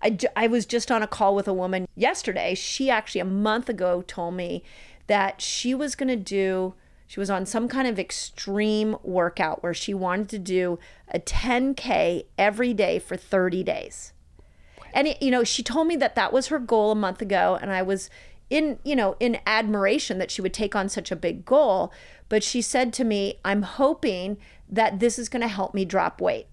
I, I was just on a call with a woman yesterday. She actually, a month ago, told me that she was going to do, she was on some kind of extreme workout where she wanted to do a 10K every day for 30 days. And, it, you know, she told me that that was her goal a month ago. And I was in, you know, in admiration that she would take on such a big goal. But she said to me, I'm hoping that this is going to help me drop weight.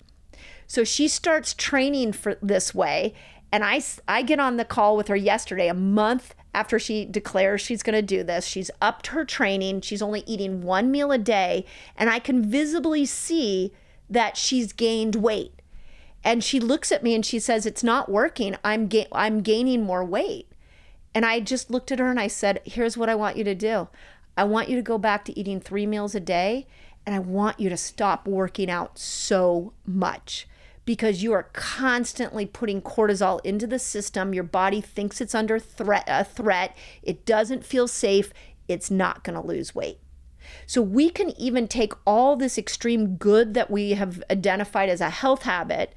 So she starts training for this way. And I, I get on the call with her yesterday, a month after she declares she's going to do this. She's upped her training. She's only eating one meal a day. And I can visibly see that she's gained weight. And she looks at me and she says, It's not working. I'm, ga- I'm gaining more weight. And I just looked at her and I said, Here's what I want you to do I want you to go back to eating three meals a day. And I want you to stop working out so much because you are constantly putting cortisol into the system. Your body thinks it's under threat a threat. It doesn't feel safe. It's not going to lose weight. So we can even take all this extreme good that we have identified as a health habit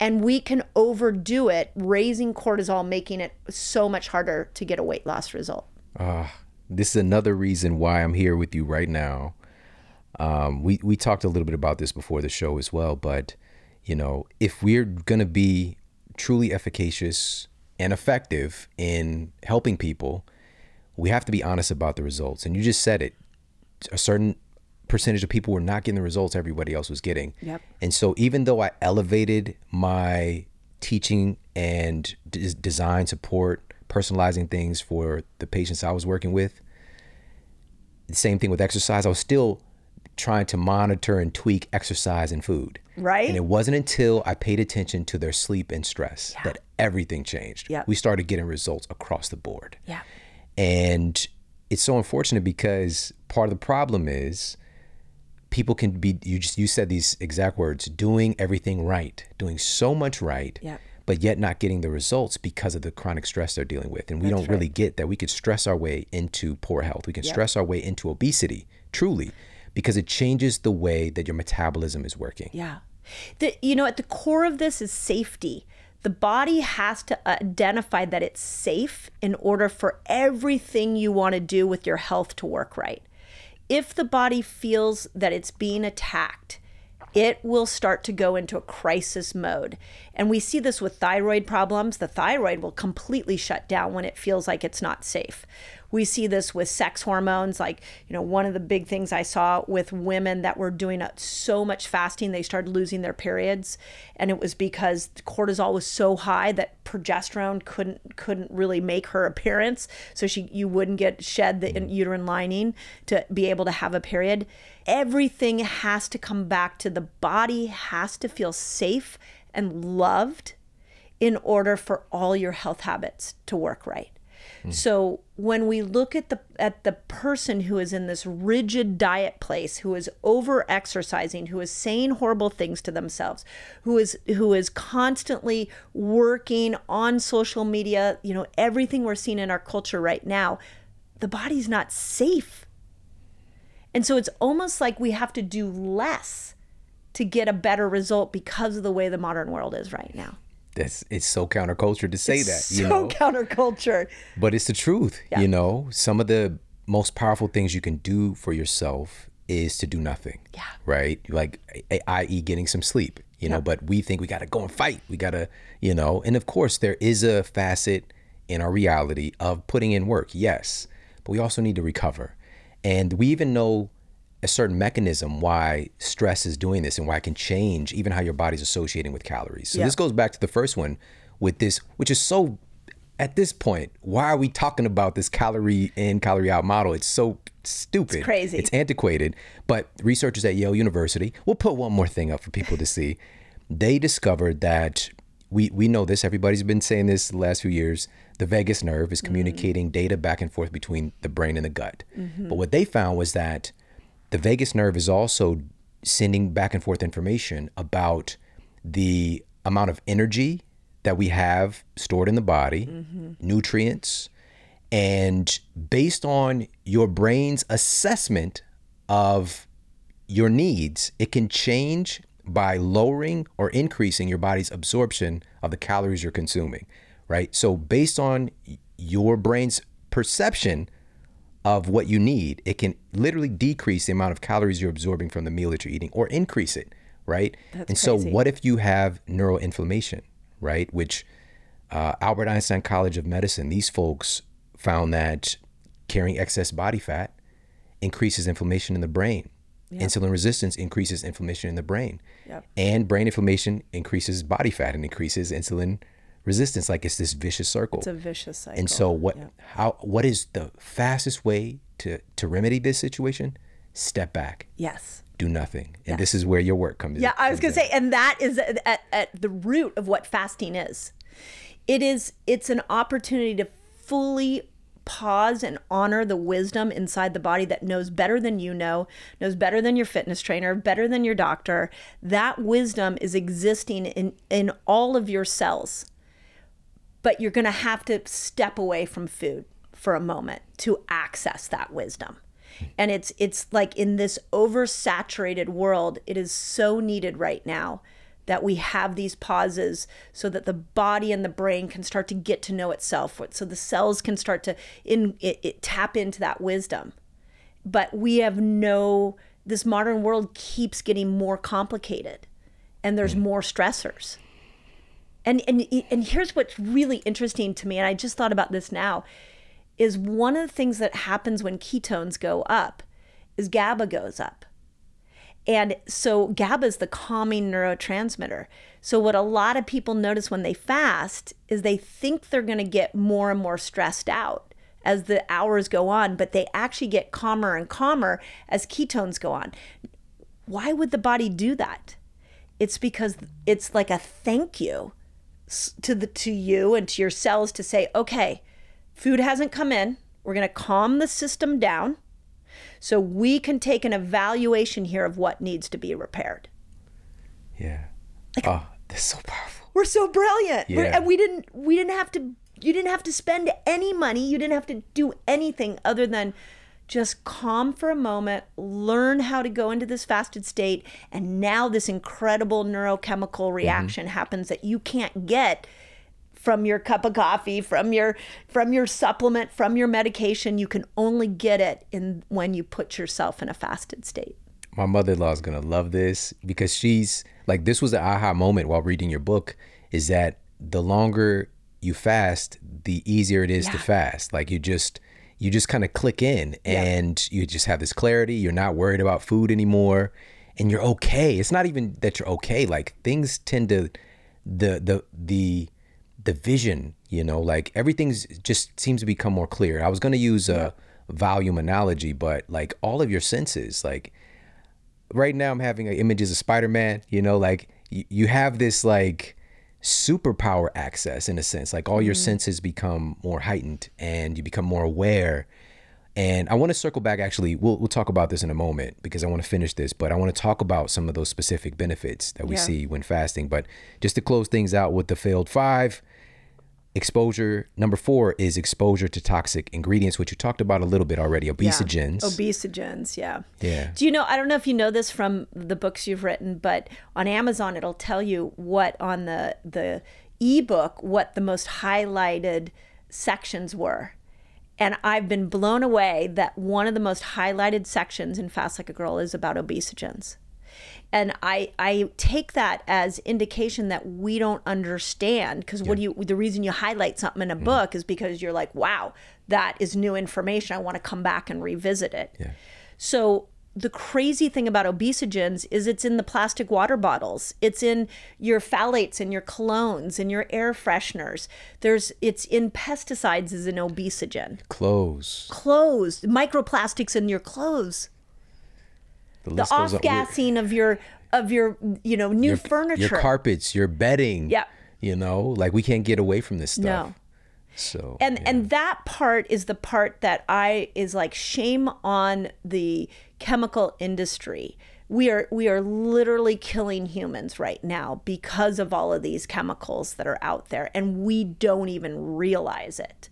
and we can overdo it, raising cortisol, making it so much harder to get a weight loss result. Uh, this is another reason why I'm here with you right now. Um, we, we talked a little bit about this before the show as well, but you know, if we're going to be truly efficacious and effective in helping people, we have to be honest about the results. And you just said it. A certain percentage of people were not getting the results everybody else was getting. Yep. And so even though I elevated my teaching and d- design support, personalizing things for the patients I was working with, the same thing with exercise, I was still trying to monitor and tweak exercise and food. Right. And it wasn't until I paid attention to their sleep and stress Yeah. that everything changed. Yeah. We started getting results across the board. Yeah. And it's so unfortunate because part of the problem is people can be you just you said these exact words, doing everything right, doing so much right. Yeah. But yet not getting the results because of the chronic stress they're dealing with. And we don't really get that we could stress our way into poor health. We can stress our way into obesity, truly, because it changes the way that your metabolism is working. Yeah. The, you know, at the core of this is safety. The body has to identify that it's safe in order for everything you want to do with your health to work right. If the body feels that it's being attacked, it will start to go into a crisis mode. And we see this with thyroid problems. The thyroid will completely shut down when it feels like it's not safe. We see this with sex hormones. Like, you know, one of the big things I saw with women that were doing so much fasting, they started losing their periods. And it was because cortisol was so high that progesterone couldn't couldn't really make her appearance. So she you wouldn't get shed the mm-hmm. uterine lining to be able to have a period. Everything has to come back to the body has to feel safe and loved in order for all your health habits to work right. Mm-hmm. So when we look at the at the person who is in this rigid diet place, who is over exercising, who is saying horrible things to themselves, who is who is constantly working on social media, you know, everything we're seeing in our culture right now, the body's not safe. And so it's almost like we have to do less to get a better result because of the way the modern world is right now. That's it's so counterculture to say that, so you know. counterculture. But it's the truth, you know. Some of the most powerful things you can do for yourself is to do nothing. Yeah. Right? Like i.e. getting some sleep, you know, but we think we got to go and fight. We got to, you know, and of course there is a facet in our reality of putting in work. Yes. But we also need to recover. And we even know a certain mechanism why stress is doing this and why it can change even how your body's associating with calories. So Yeah. this goes back to the first one with this, which is so at this point, why are we talking about this calorie in, calorie out model? It's so stupid. It's crazy. It's antiquated. But researchers at Yale University, we'll put one more thing up for people to see. They discovered that we we know this. Everybody's been saying this the last few years. The vagus nerve is mm-hmm. communicating data back and forth between the brain and the gut. Mm-hmm. But what they found was that the vagus nerve is also sending back and forth information about the amount of energy that we have stored in the body, mm-hmm. nutrients, and based on your brain's assessment of your needs, it can change by lowering or increasing your body's absorption of the calories you're consuming, right? So, based on your brain's perception of what you need, it can literally decrease the amount of calories you're absorbing from the meal that you're eating or increase it, right? and so, what if you have neuroinflammation, right? Which uh, Albert Einstein College of Medicine, these folks found that carrying excess body fat increases inflammation in the brain. Insulin resistance increases inflammation in the brain. Yep. And brain inflammation increases body fat and increases insulin resistance. Like it's this vicious circle. It's a vicious cycle. and so what how what is the fastest way to to remedy this situation? Step back. yes. Do nothing. And this is where your work comes in. Yeah, I was going to say, and that is at, at the root of what fasting is. It is, it's an opportunity to fully pause and honor the wisdom inside the body that knows better than you know, knows better than your fitness trainer, better than your doctor. That wisdom is existing in, in all of your cells. But you're going to have to step away from food for a moment to access that wisdom. And it's it's like in this oversaturated world it is so needed right now that we have these pauses so that the body and the brain can start to get to know itself so the cells can start to in it, it tap into that wisdom. But we have no this modern world keeps getting more complicated and there's mm. more stressors and and and here's what's really interesting to me and i just thought about this now is one of the things that happens when ketones go up is GABA goes up. And so GABA is the calming neurotransmitter. So what a lot of people notice when they fast is they think they're going to get more and more stressed out as the hours go on, but they actually get calmer and calmer as ketones go on. Why would the body do that? It's because it's like a thank you to the to you and to your cells to say, okay, food hasn't come in. We're going to calm the system down so we can take an evaluation here of what needs to be repaired. Yeah. Like, oh, that's so powerful. We're so brilliant. We're- Yeah. and we didn't we didn't have to you didn't have to spend any money. You didn't have to do anything other than just calm for a moment, learn how to go into this fasted state, and now this incredible neurochemical mm-hmm. reaction happens that you can't get from your cup of coffee, from your from your supplement, from your medication. You can only get it in when you put yourself in a fasted state. my mother-in-law is gonna love this because she's like this was the aha moment while reading your book is that the longer you fast the easier it is to fast like you just you just kind of click in and you just have this clarity you're not worried about food anymore and you're okay. It's not even that you're okay like things tend to the the the the vision you know like everything's just seems to become more clear. I was going to use a volume analogy but like all of your senses like right now I'm having images of Spider-Man, you know, like you, you have this like superpower access in a sense. Like all your mm-hmm. senses become more heightened and you become more aware. And I want to circle back actually, we'll we'll talk about this in a moment because I want to finish this, but I want to talk about some of those specific benefits that we Yeah. see when fasting. But just to close things out with the failed five, exposure number four is exposure to toxic ingredients, which you talked about a little bit already, obesogens. Obesogens, yeah. Yeah. Do you know? I don't know if you know this from the books you've written, but on Amazon it'll tell you what on the the ebook what the most highlighted sections were. And I've been blown away that one of the most highlighted sections in Fast Like a Girl is about obesogens. And I, I take that as indication that we don't understand because what do you the reason you highlight something in a mm-hmm. book is because you're like wow that is new information I want to come back and revisit it. Yeah. So the crazy thing about obesogens is it's in the plastic water bottles. It's in your phthalates and your colognes and your air fresheners. There's it's in pesticides as an obesogen. Clothes. Clothes, microplastics in your clothes. The, The list goes on. off gassing of your of your you know new your, furniture. your carpets, your bedding, Yeah. You know, like we can't get away from this stuff. No. So and yeah. and that part is the part that I is like shame on the chemical industry. We are we are literally killing humans right now because of all of these chemicals that are out there and we don't even realize it.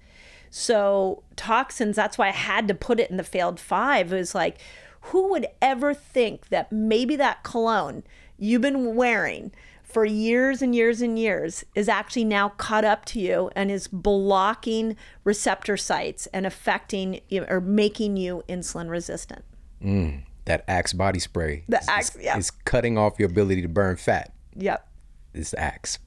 So toxins, that's why I had to put it in the failed 5 is like who would ever think that maybe that cologne you've been wearing for years and years and years is actually now caught up to you and is blocking receptor sites and affecting or making you insulin resistant. Mm, that Axe body spray. The is, Axe, yeah. is cutting off your ability to burn fat. Yep. This Axe.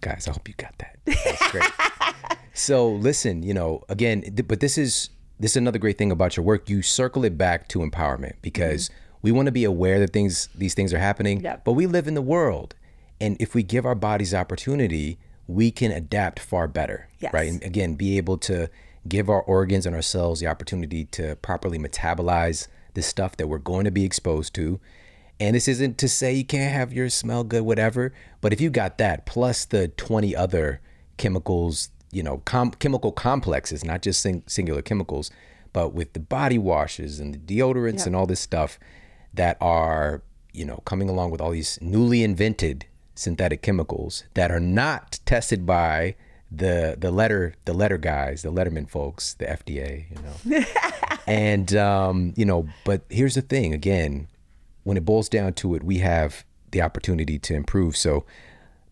Guys, I hope you got that. That's great. so listen, you know, again, th- but this is this is another great thing about your work. You circle it back to empowerment because we want to be aware that things these things are happening. Yep. But we live in the world. And if we give our bodies opportunity, we can adapt far better. Yes. Right. And again, be able to give our organs and ourselves the opportunity to properly metabolize the stuff that we're going to be exposed to. And this isn't to say you can't have your smell good, whatever. But if you got that plus the 20 other chemicals, you know, com- chemical complexes, not just sing- singular chemicals, but with the body washes and the deodorants and all this stuff that are, you know, coming along with all these newly invented synthetic chemicals that are not tested by the the letter the letter guys, the Letterman folks, the FDA, you know. and um, you know, but here's the thing again, when it boils down to it, we have the opportunity to improve. So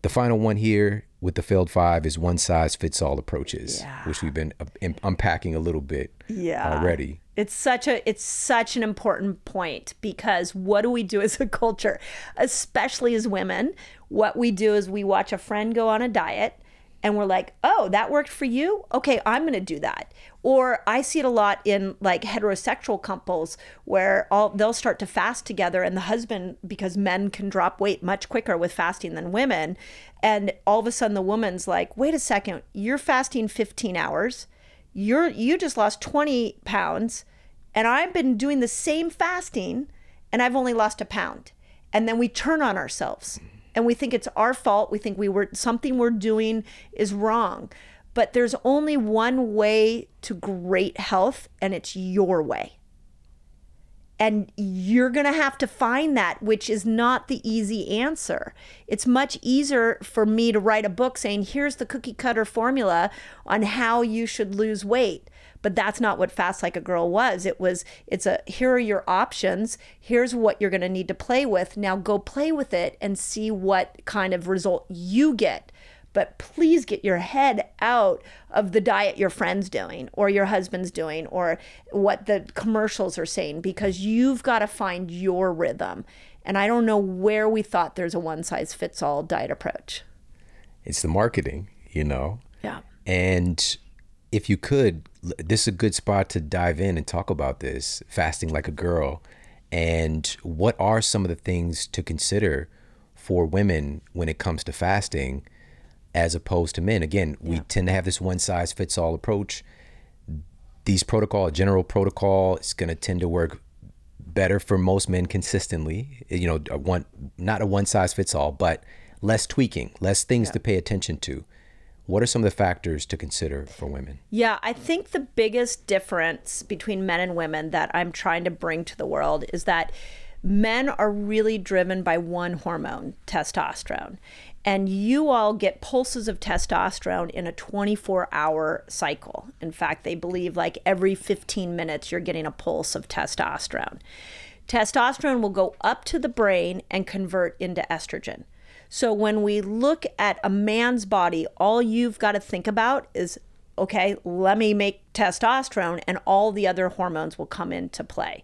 the final one here with the failed five is one size fits all approaches, which we've been uh, unpacking a little bit Yeah. already. It's such a it's such an important point because what do we do as a culture, especially as women? What we do is we watch a friend go on a diet and we're like, "Oh, that worked for you? Okay, I'm going to do that." Or I see it a lot in like heterosexual couples where all they'll start to fast together and the husband because men can drop weight much quicker with fasting than women, and all of a sudden the woman's like, "Wait a second, you're fasting 15 hours." you're you just lost 20 pounds and I've been doing the same fasting and I've only lost a pound. And then we turn on ourselves and we think it's our fault. We think we were something we're doing is wrong. But there's only one way to great health and it's your way. And you're going to have to find that, which is not the easy answer. It's much easier for me to write a book saying, here's the cookie cutter formula on how you should lose weight. But that's not what Fast Like a Girl was. It was, it's a, here are your options. Here's what you're going to need to play with. Now go play with it and see what kind of result you get but please get your head out of the diet your friend's doing or your husband's doing or what the commercials are saying because you've got to find your rhythm. And I don't know where we thought there's a one size fits all diet approach. It's the marketing, you know. Yeah. And if you could, this is a good spot to dive in and talk about this fasting like a girl. And what are some of the things to consider for women when it comes to fasting as opposed to men? Again, we tend to have this one size fits all approach. These protocol, a general protocol, is going to tend to work better for most men consistently. You know, a one not a one size fits all, but less tweaking, less things to pay attention to. What are some of the factors to consider for women? Yeah, I think the biggest difference between men and women that I'm trying to bring to the world is that men are really driven by one hormone, testosterone. And you all get pulses of testosterone in a 24 hour cycle. In fact, they believe like every 15 minutes you're getting a pulse of testosterone. Testosterone will go up to the brain and convert into estrogen. So when we look at a man's body, all you've got to think about is okay, let me make testosterone, and all the other hormones will come into play.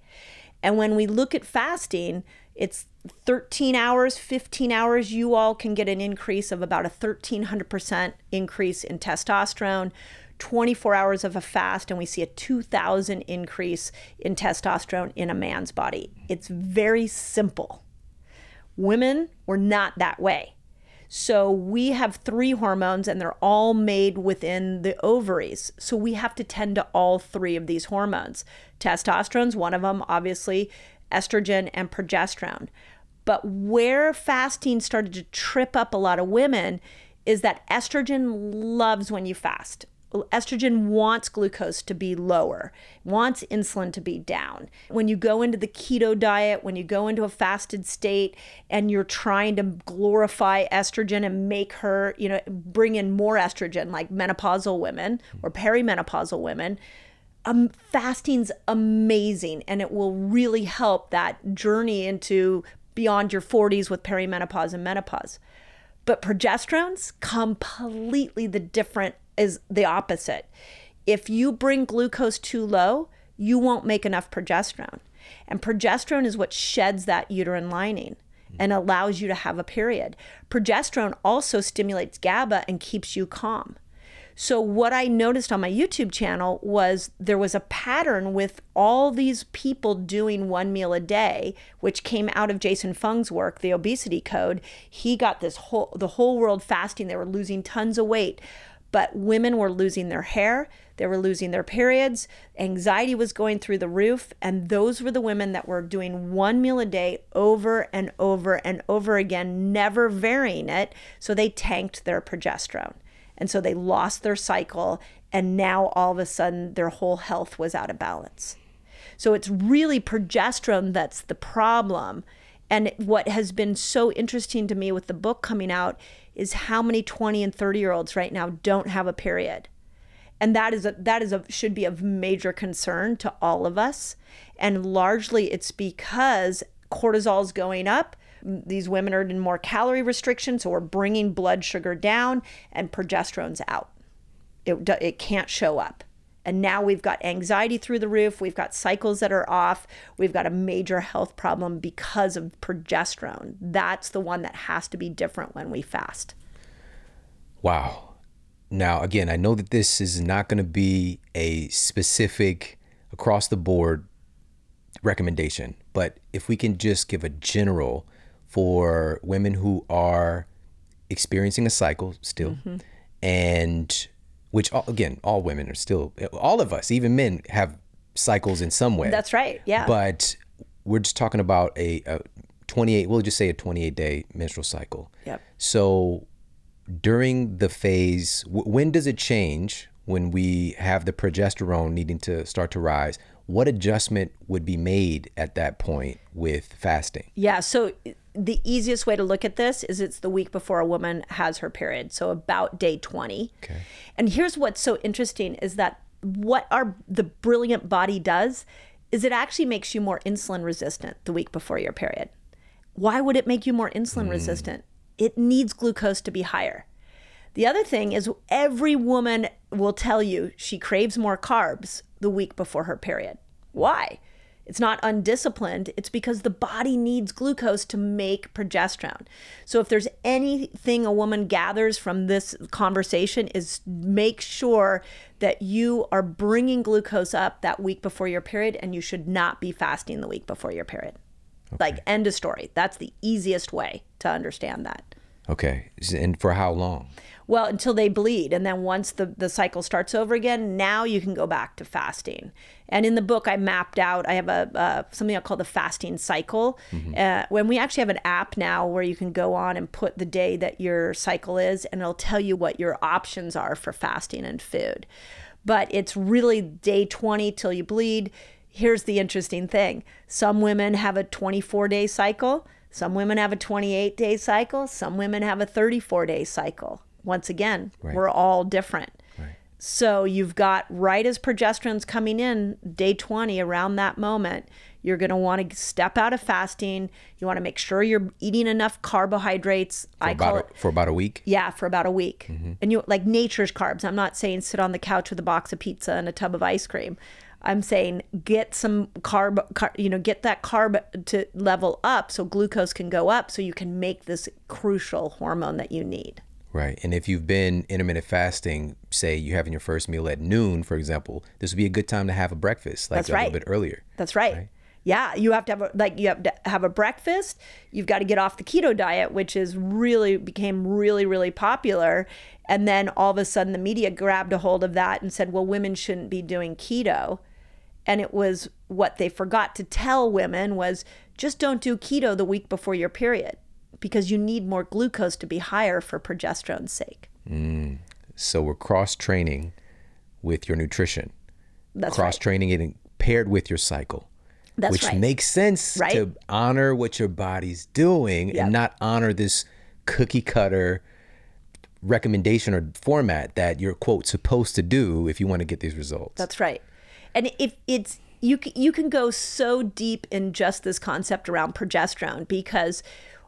And when we look at fasting, it's 13 hours, 15 hours, you all can get an increase of about a 1300% increase in testosterone. 24 hours of a fast, and we see a 2000 increase in testosterone in a man's body. It's very simple. Women were not that way. So we have three hormones and they're all made within the ovaries. So we have to tend to all three of these hormones. Testosterone's one of them, obviously, estrogen and progesterone. But where fasting started to trip up a lot of women is that estrogen loves when you fast. Estrogen wants glucose to be lower, wants insulin to be down. When you go into the keto diet, when you go into a fasted state and you're trying to glorify estrogen and make her, you know, bring in more estrogen like menopausal women or perimenopausal women, um, fasting's amazing and it will really help that journey into beyond your 40s with perimenopause and menopause. But progesterone's completely the different is the opposite. If you bring glucose too low, you won't make enough progesterone. And progesterone is what sheds that uterine lining and allows you to have a period. Progesterone also stimulates GABA and keeps you calm. So, what I noticed on my YouTube channel was there was a pattern with all these people doing one meal a day, which came out of Jason Fung's work, the obesity code. He got this whole, the whole world fasting. They were losing tons of weight, but women were losing their hair, they were losing their periods, anxiety was going through the roof. And those were the women that were doing one meal a day over and over and over again, never varying it. So, they tanked their progesterone. And so they lost their cycle. And now all of a sudden, their whole health was out of balance. So it's really progesterone that's the problem. And what has been so interesting to me with the book coming out is how many 20 and 30 year olds right now don't have a period. And that is a, that is a should be of major concern to all of us. And largely it's because cortisol is going up these women are in more calorie restriction, so we're bringing blood sugar down and progesterone's out. It, it can't show up. And now we've got anxiety through the roof. We've got cycles that are off. We've got a major health problem because of progesterone. That's the one that has to be different when we fast. Wow. Now, again, I know that this is not going to be a specific across the board recommendation, but if we can just give a general for women who are experiencing a cycle still mm-hmm. and which again all women are still all of us even men have cycles in some way. That's right yeah. But we're just talking about a, a 28 we'll just say a 28 day menstrual cycle. Yep. So during the phase w- when does it change when we have the progesterone needing to start to rise? What adjustment would be made at that point with fasting? Yeah so the easiest way to look at this is it's the week before a woman has her period, so about day 20. Okay. And here's what's so interesting is that what our the brilliant body does is it actually makes you more insulin resistant the week before your period. Why would it make you more insulin mm. resistant? It needs glucose to be higher. The other thing is every woman will tell you she craves more carbs the week before her period. Why? It's not undisciplined. It's because the body needs glucose to make progesterone. So if there's anything a woman gathers from this conversation is make sure that you are bringing glucose up that week before your period and you should not be fasting the week before your period. Okay. Like end of story. That's the easiest way to understand that. Okay. And for how long? Well, until they bleed. And then once the, the cycle starts over again, now you can go back to fasting. And in the book, I mapped out, I have a uh, something I call the fasting cycle. Mm-hmm. Uh, when we actually have an app now where you can go on and put the day that your cycle is, and it'll tell you what your options are for fasting and food. But it's really day 20 till you bleed. Here's the interesting thing some women have a 24 day cycle. Some women have a 28 day cycle. Some women have a 34 day cycle. Once again, right. we're all different. Right. So you've got right as progesterone's coming in, day 20, around that moment, you're going to want to step out of fasting. You want to make sure you're eating enough carbohydrates. For I call it for about a week. Yeah, for about a week. Mm-hmm. And you like nature's carbs. I'm not saying sit on the couch with a box of pizza and a tub of ice cream. I'm saying get some carb, car, you know, get that carb to level up so glucose can go up so you can make this crucial hormone that you need. Right. And if you've been intermittent fasting, say you're having your first meal at noon, for example, this would be a good time to have a breakfast, like That's a right. little bit earlier. That's right. right. Yeah, you have to have a, like you have to have a breakfast. You've got to get off the keto diet, which is really became really really popular. And then all of a sudden, the media grabbed a hold of that and said, "Well, women shouldn't be doing keto." And it was what they forgot to tell women was just don't do keto the week before your period because you need more glucose to be higher for progesterone's sake. Mm. So we're cross training with your nutrition, That's cross right. training it paired with your cycle. That's right. which right. makes sense Right? to honor what your body's doing Yep. and not honor this cookie cutter recommendation or format that you're quote supposed to do if you want to get these results. That's right. And if it's you you can go so deep in just this concept around progesterone because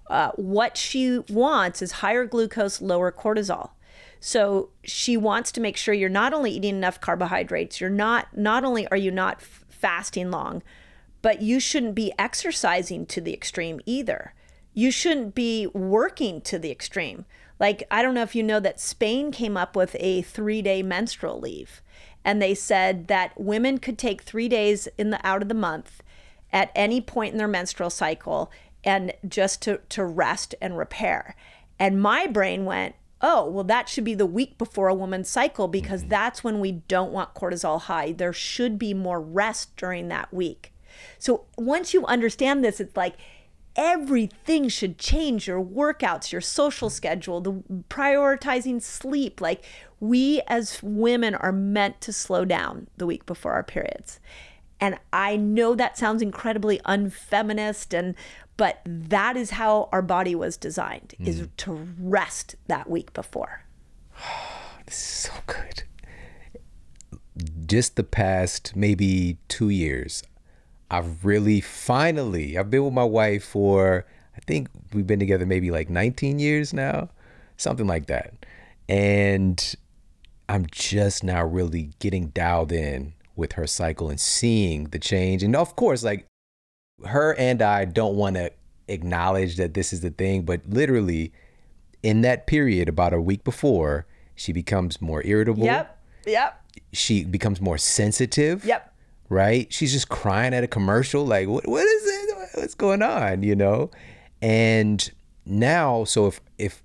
uh, what she wants is higher glucose, lower cortisol. So she wants to make sure you're not only eating enough carbohydrates, you're not not only are you not f- fasting long, but you shouldn't be exercising to the extreme either. You shouldn't be working to the extreme. Like, I don't know if you know that Spain came up with a three day menstrual leave. And they said that women could take three days in the out of the month at any point in their menstrual cycle and just to, to rest and repair. And my brain went, oh, well, that should be the week before a woman's cycle because mm-hmm. that's when we don't want cortisol high. There should be more rest during that week. So once you understand this, it's like everything should change your workouts, your social mm-hmm. schedule, the prioritizing sleep. Like we as women are meant to slow down the week before our periods. And I know that sounds incredibly unfeminist and but that is how our body was designed is mm. to rest that week before. This is so good. Just the past maybe two years, I've really finally, I've been with my wife for, I think we've been together maybe like 19 years now, something like that. And I'm just now really getting dialed in with her cycle and seeing the change. And of course, like her and I don't want to acknowledge that this is the thing, but literally in that period, about a week before, she becomes more irritable. Yep. Yep. She becomes more sensitive. Yep. Right? She's just crying at a commercial, like, what, what is it? What's going on? You know? And now, so if, if,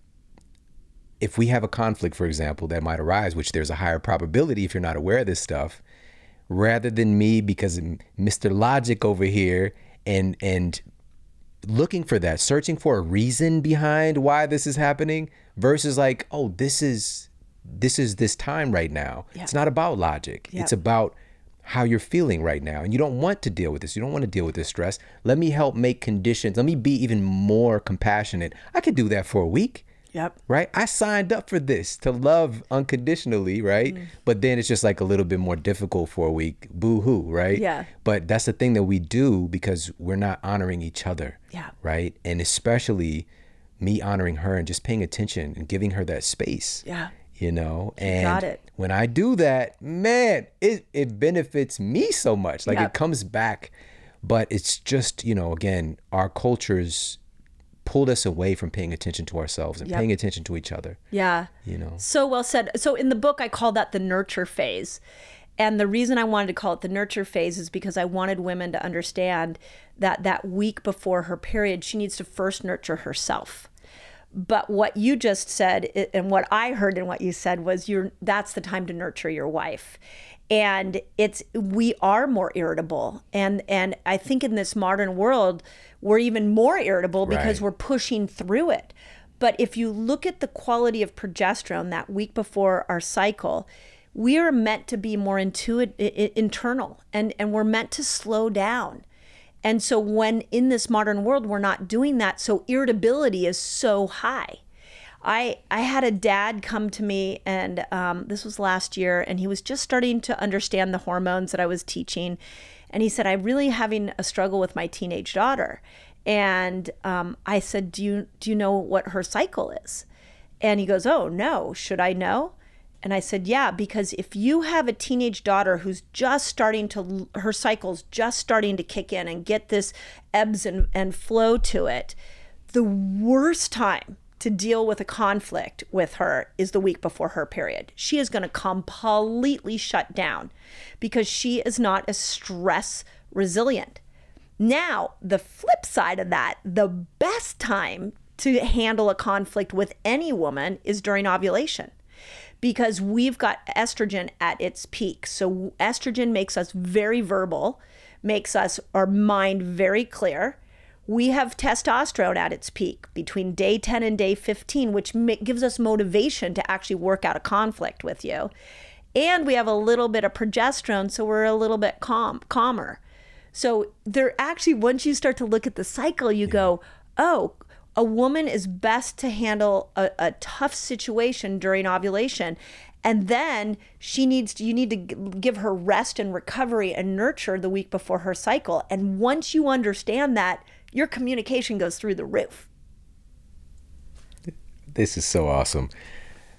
if we have a conflict, for example, that might arise, which there's a higher probability if you're not aware of this stuff, rather than me because Mr. Logic over here and and looking for that, searching for a reason behind why this is happening versus like, oh, this is this is this time right now. It's not about logic. It's about how you're feeling right now. And you don't want to deal with this. You don't want to deal with this stress. Let me help make conditions. Let me be even more compassionate. I could do that for a week Yep. right? I signed up for this to love unconditionally, right? Mm. But then it's just like a little bit more difficult for a week. Boo hoo, right? Yeah. But that's the thing that we do because we're not honoring each other. Yeah. Right. And especially me honoring her and just paying attention and giving her that space. Yeah. You know, and when I do that, man, it, it benefits me so much. Like Yep. it comes back. But it's just, you know, again, our cultures pulled us away from paying attention to ourselves and Yep. paying attention to each other. Yeah. You know. So well said. So in the book, I call that the nurture phase. And the reason I wanted to call it the nurture phase is because I wanted women to understand that that week before her period, she needs to first nurture herself. But what you just said and what I heard and what you said was you're that's the time to nurture your wife. And it's we are more irritable. And and I think in this modern world, we're even more irritable because Right. we're pushing through it. But if you look at the quality of progesterone that week before our cycle, we are meant to be more intuitive, internal, and, and we're meant to slow down. And so, when in this modern world, we're not doing that, so irritability is so high. I, I had a dad come to me, and um, this was last year, and he was just starting to understand the hormones that I was teaching. And he said, I'm really having a struggle with my teenage daughter. And um, I said, do you, do you know what her cycle is? And he goes, Oh, no. Should I know? And I said, Yeah, because if you have a teenage daughter who's just starting to, her cycle's just starting to kick in and get this ebbs and, and flow to it, the worst time to deal with a conflict with her is the week before her period. She is going to completely shut down because she is not as stress resilient. Now, the flip side of that, the best time to handle a conflict with any woman is during ovulation because we've got estrogen at its peak. So, estrogen makes us very verbal, makes us our mind very clear. We have testosterone at its peak between day 10 and day 15, which gives us motivation to actually work out a conflict with you. And we have a little bit of progesterone, so we're a little bit calm, calmer. So they're actually, once you start to look at the cycle, you go, oh, a woman is best to handle a, a tough situation during ovulation and then she needs to, you need to give her rest and recovery and nurture the week before her cycle and once you understand that your communication goes through the roof this is so awesome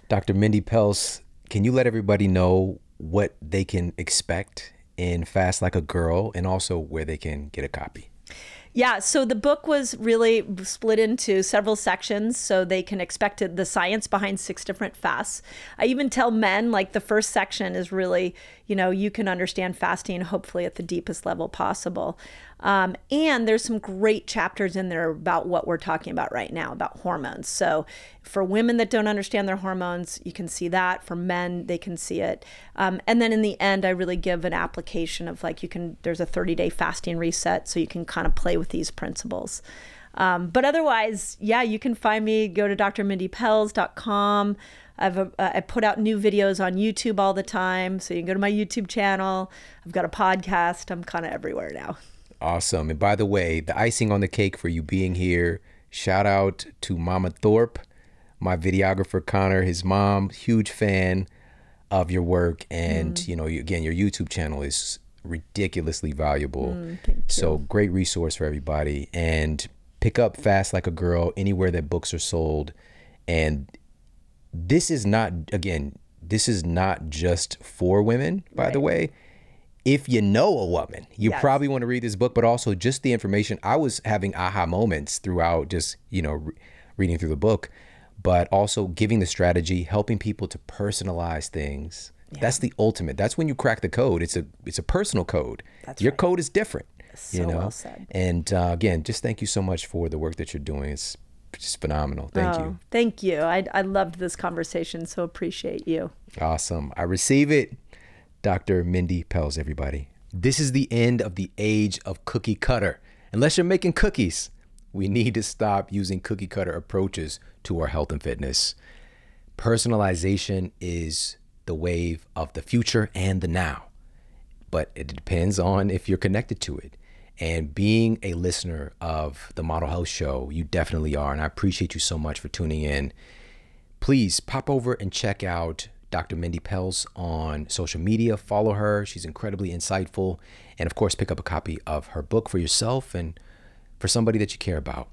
dr mindy pelz can you let everybody know what they can expect in fast like a girl and also where they can get a copy yeah, so the book was really split into several sections so they can expect the science behind six different fasts. I even tell men like the first section is really, you know, you can understand fasting hopefully at the deepest level possible. Um, and there's some great chapters in there about what we're talking about right now about hormones. So for women that don't understand their hormones, you can see that. For men, they can see it. Um, and then in the end, I really give an application of like you can, there's a 30 day fasting reset so you can kind of play with these principles. Um, but otherwise, yeah, you can find me. Go to drmindypelz.com. I've uh, I put out new videos on YouTube all the time, so you can go to my YouTube channel. I've got a podcast. I'm kind of everywhere now. Awesome. And by the way, the icing on the cake for you being here, shout out to Mama Thorpe, my videographer Connor, his mom, huge fan of your work. And, mm. you know, again, your YouTube channel is ridiculously valuable. Mm, so great resource for everybody. And pick up Fast Like a Girl anywhere that books are sold. And this is not, again, this is not just for women, by right. the way if you know a woman, you yes. probably want to read this book, but also just the information. I was having aha moments throughout just, you know, re- reading through the book, but also giving the strategy, helping people to personalize things. Yeah. That's the ultimate. That's when you crack the code. It's a it's a personal code. That's Your right. code is different. So you know? well said. And uh, again, just thank you so much for the work that you're doing. It's just phenomenal. Thank oh, you. Thank you. I I loved this conversation. So appreciate you. Awesome. I receive it. Dr. Mindy Pelz, everybody. This is the end of the age of cookie cutter. Unless you're making cookies, we need to stop using cookie cutter approaches to our health and fitness. Personalization is the wave of the future and the now, but it depends on if you're connected to it. And being a listener of the Model Health Show, you definitely are. And I appreciate you so much for tuning in. Please pop over and check out Dr. Mindy Pelz on social media. Follow her. She's incredibly insightful. And of course, pick up a copy of her book for yourself and for somebody that you care about.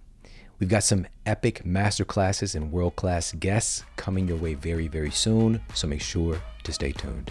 We've got some epic masterclasses and world class guests coming your way very, very soon. So make sure to stay tuned.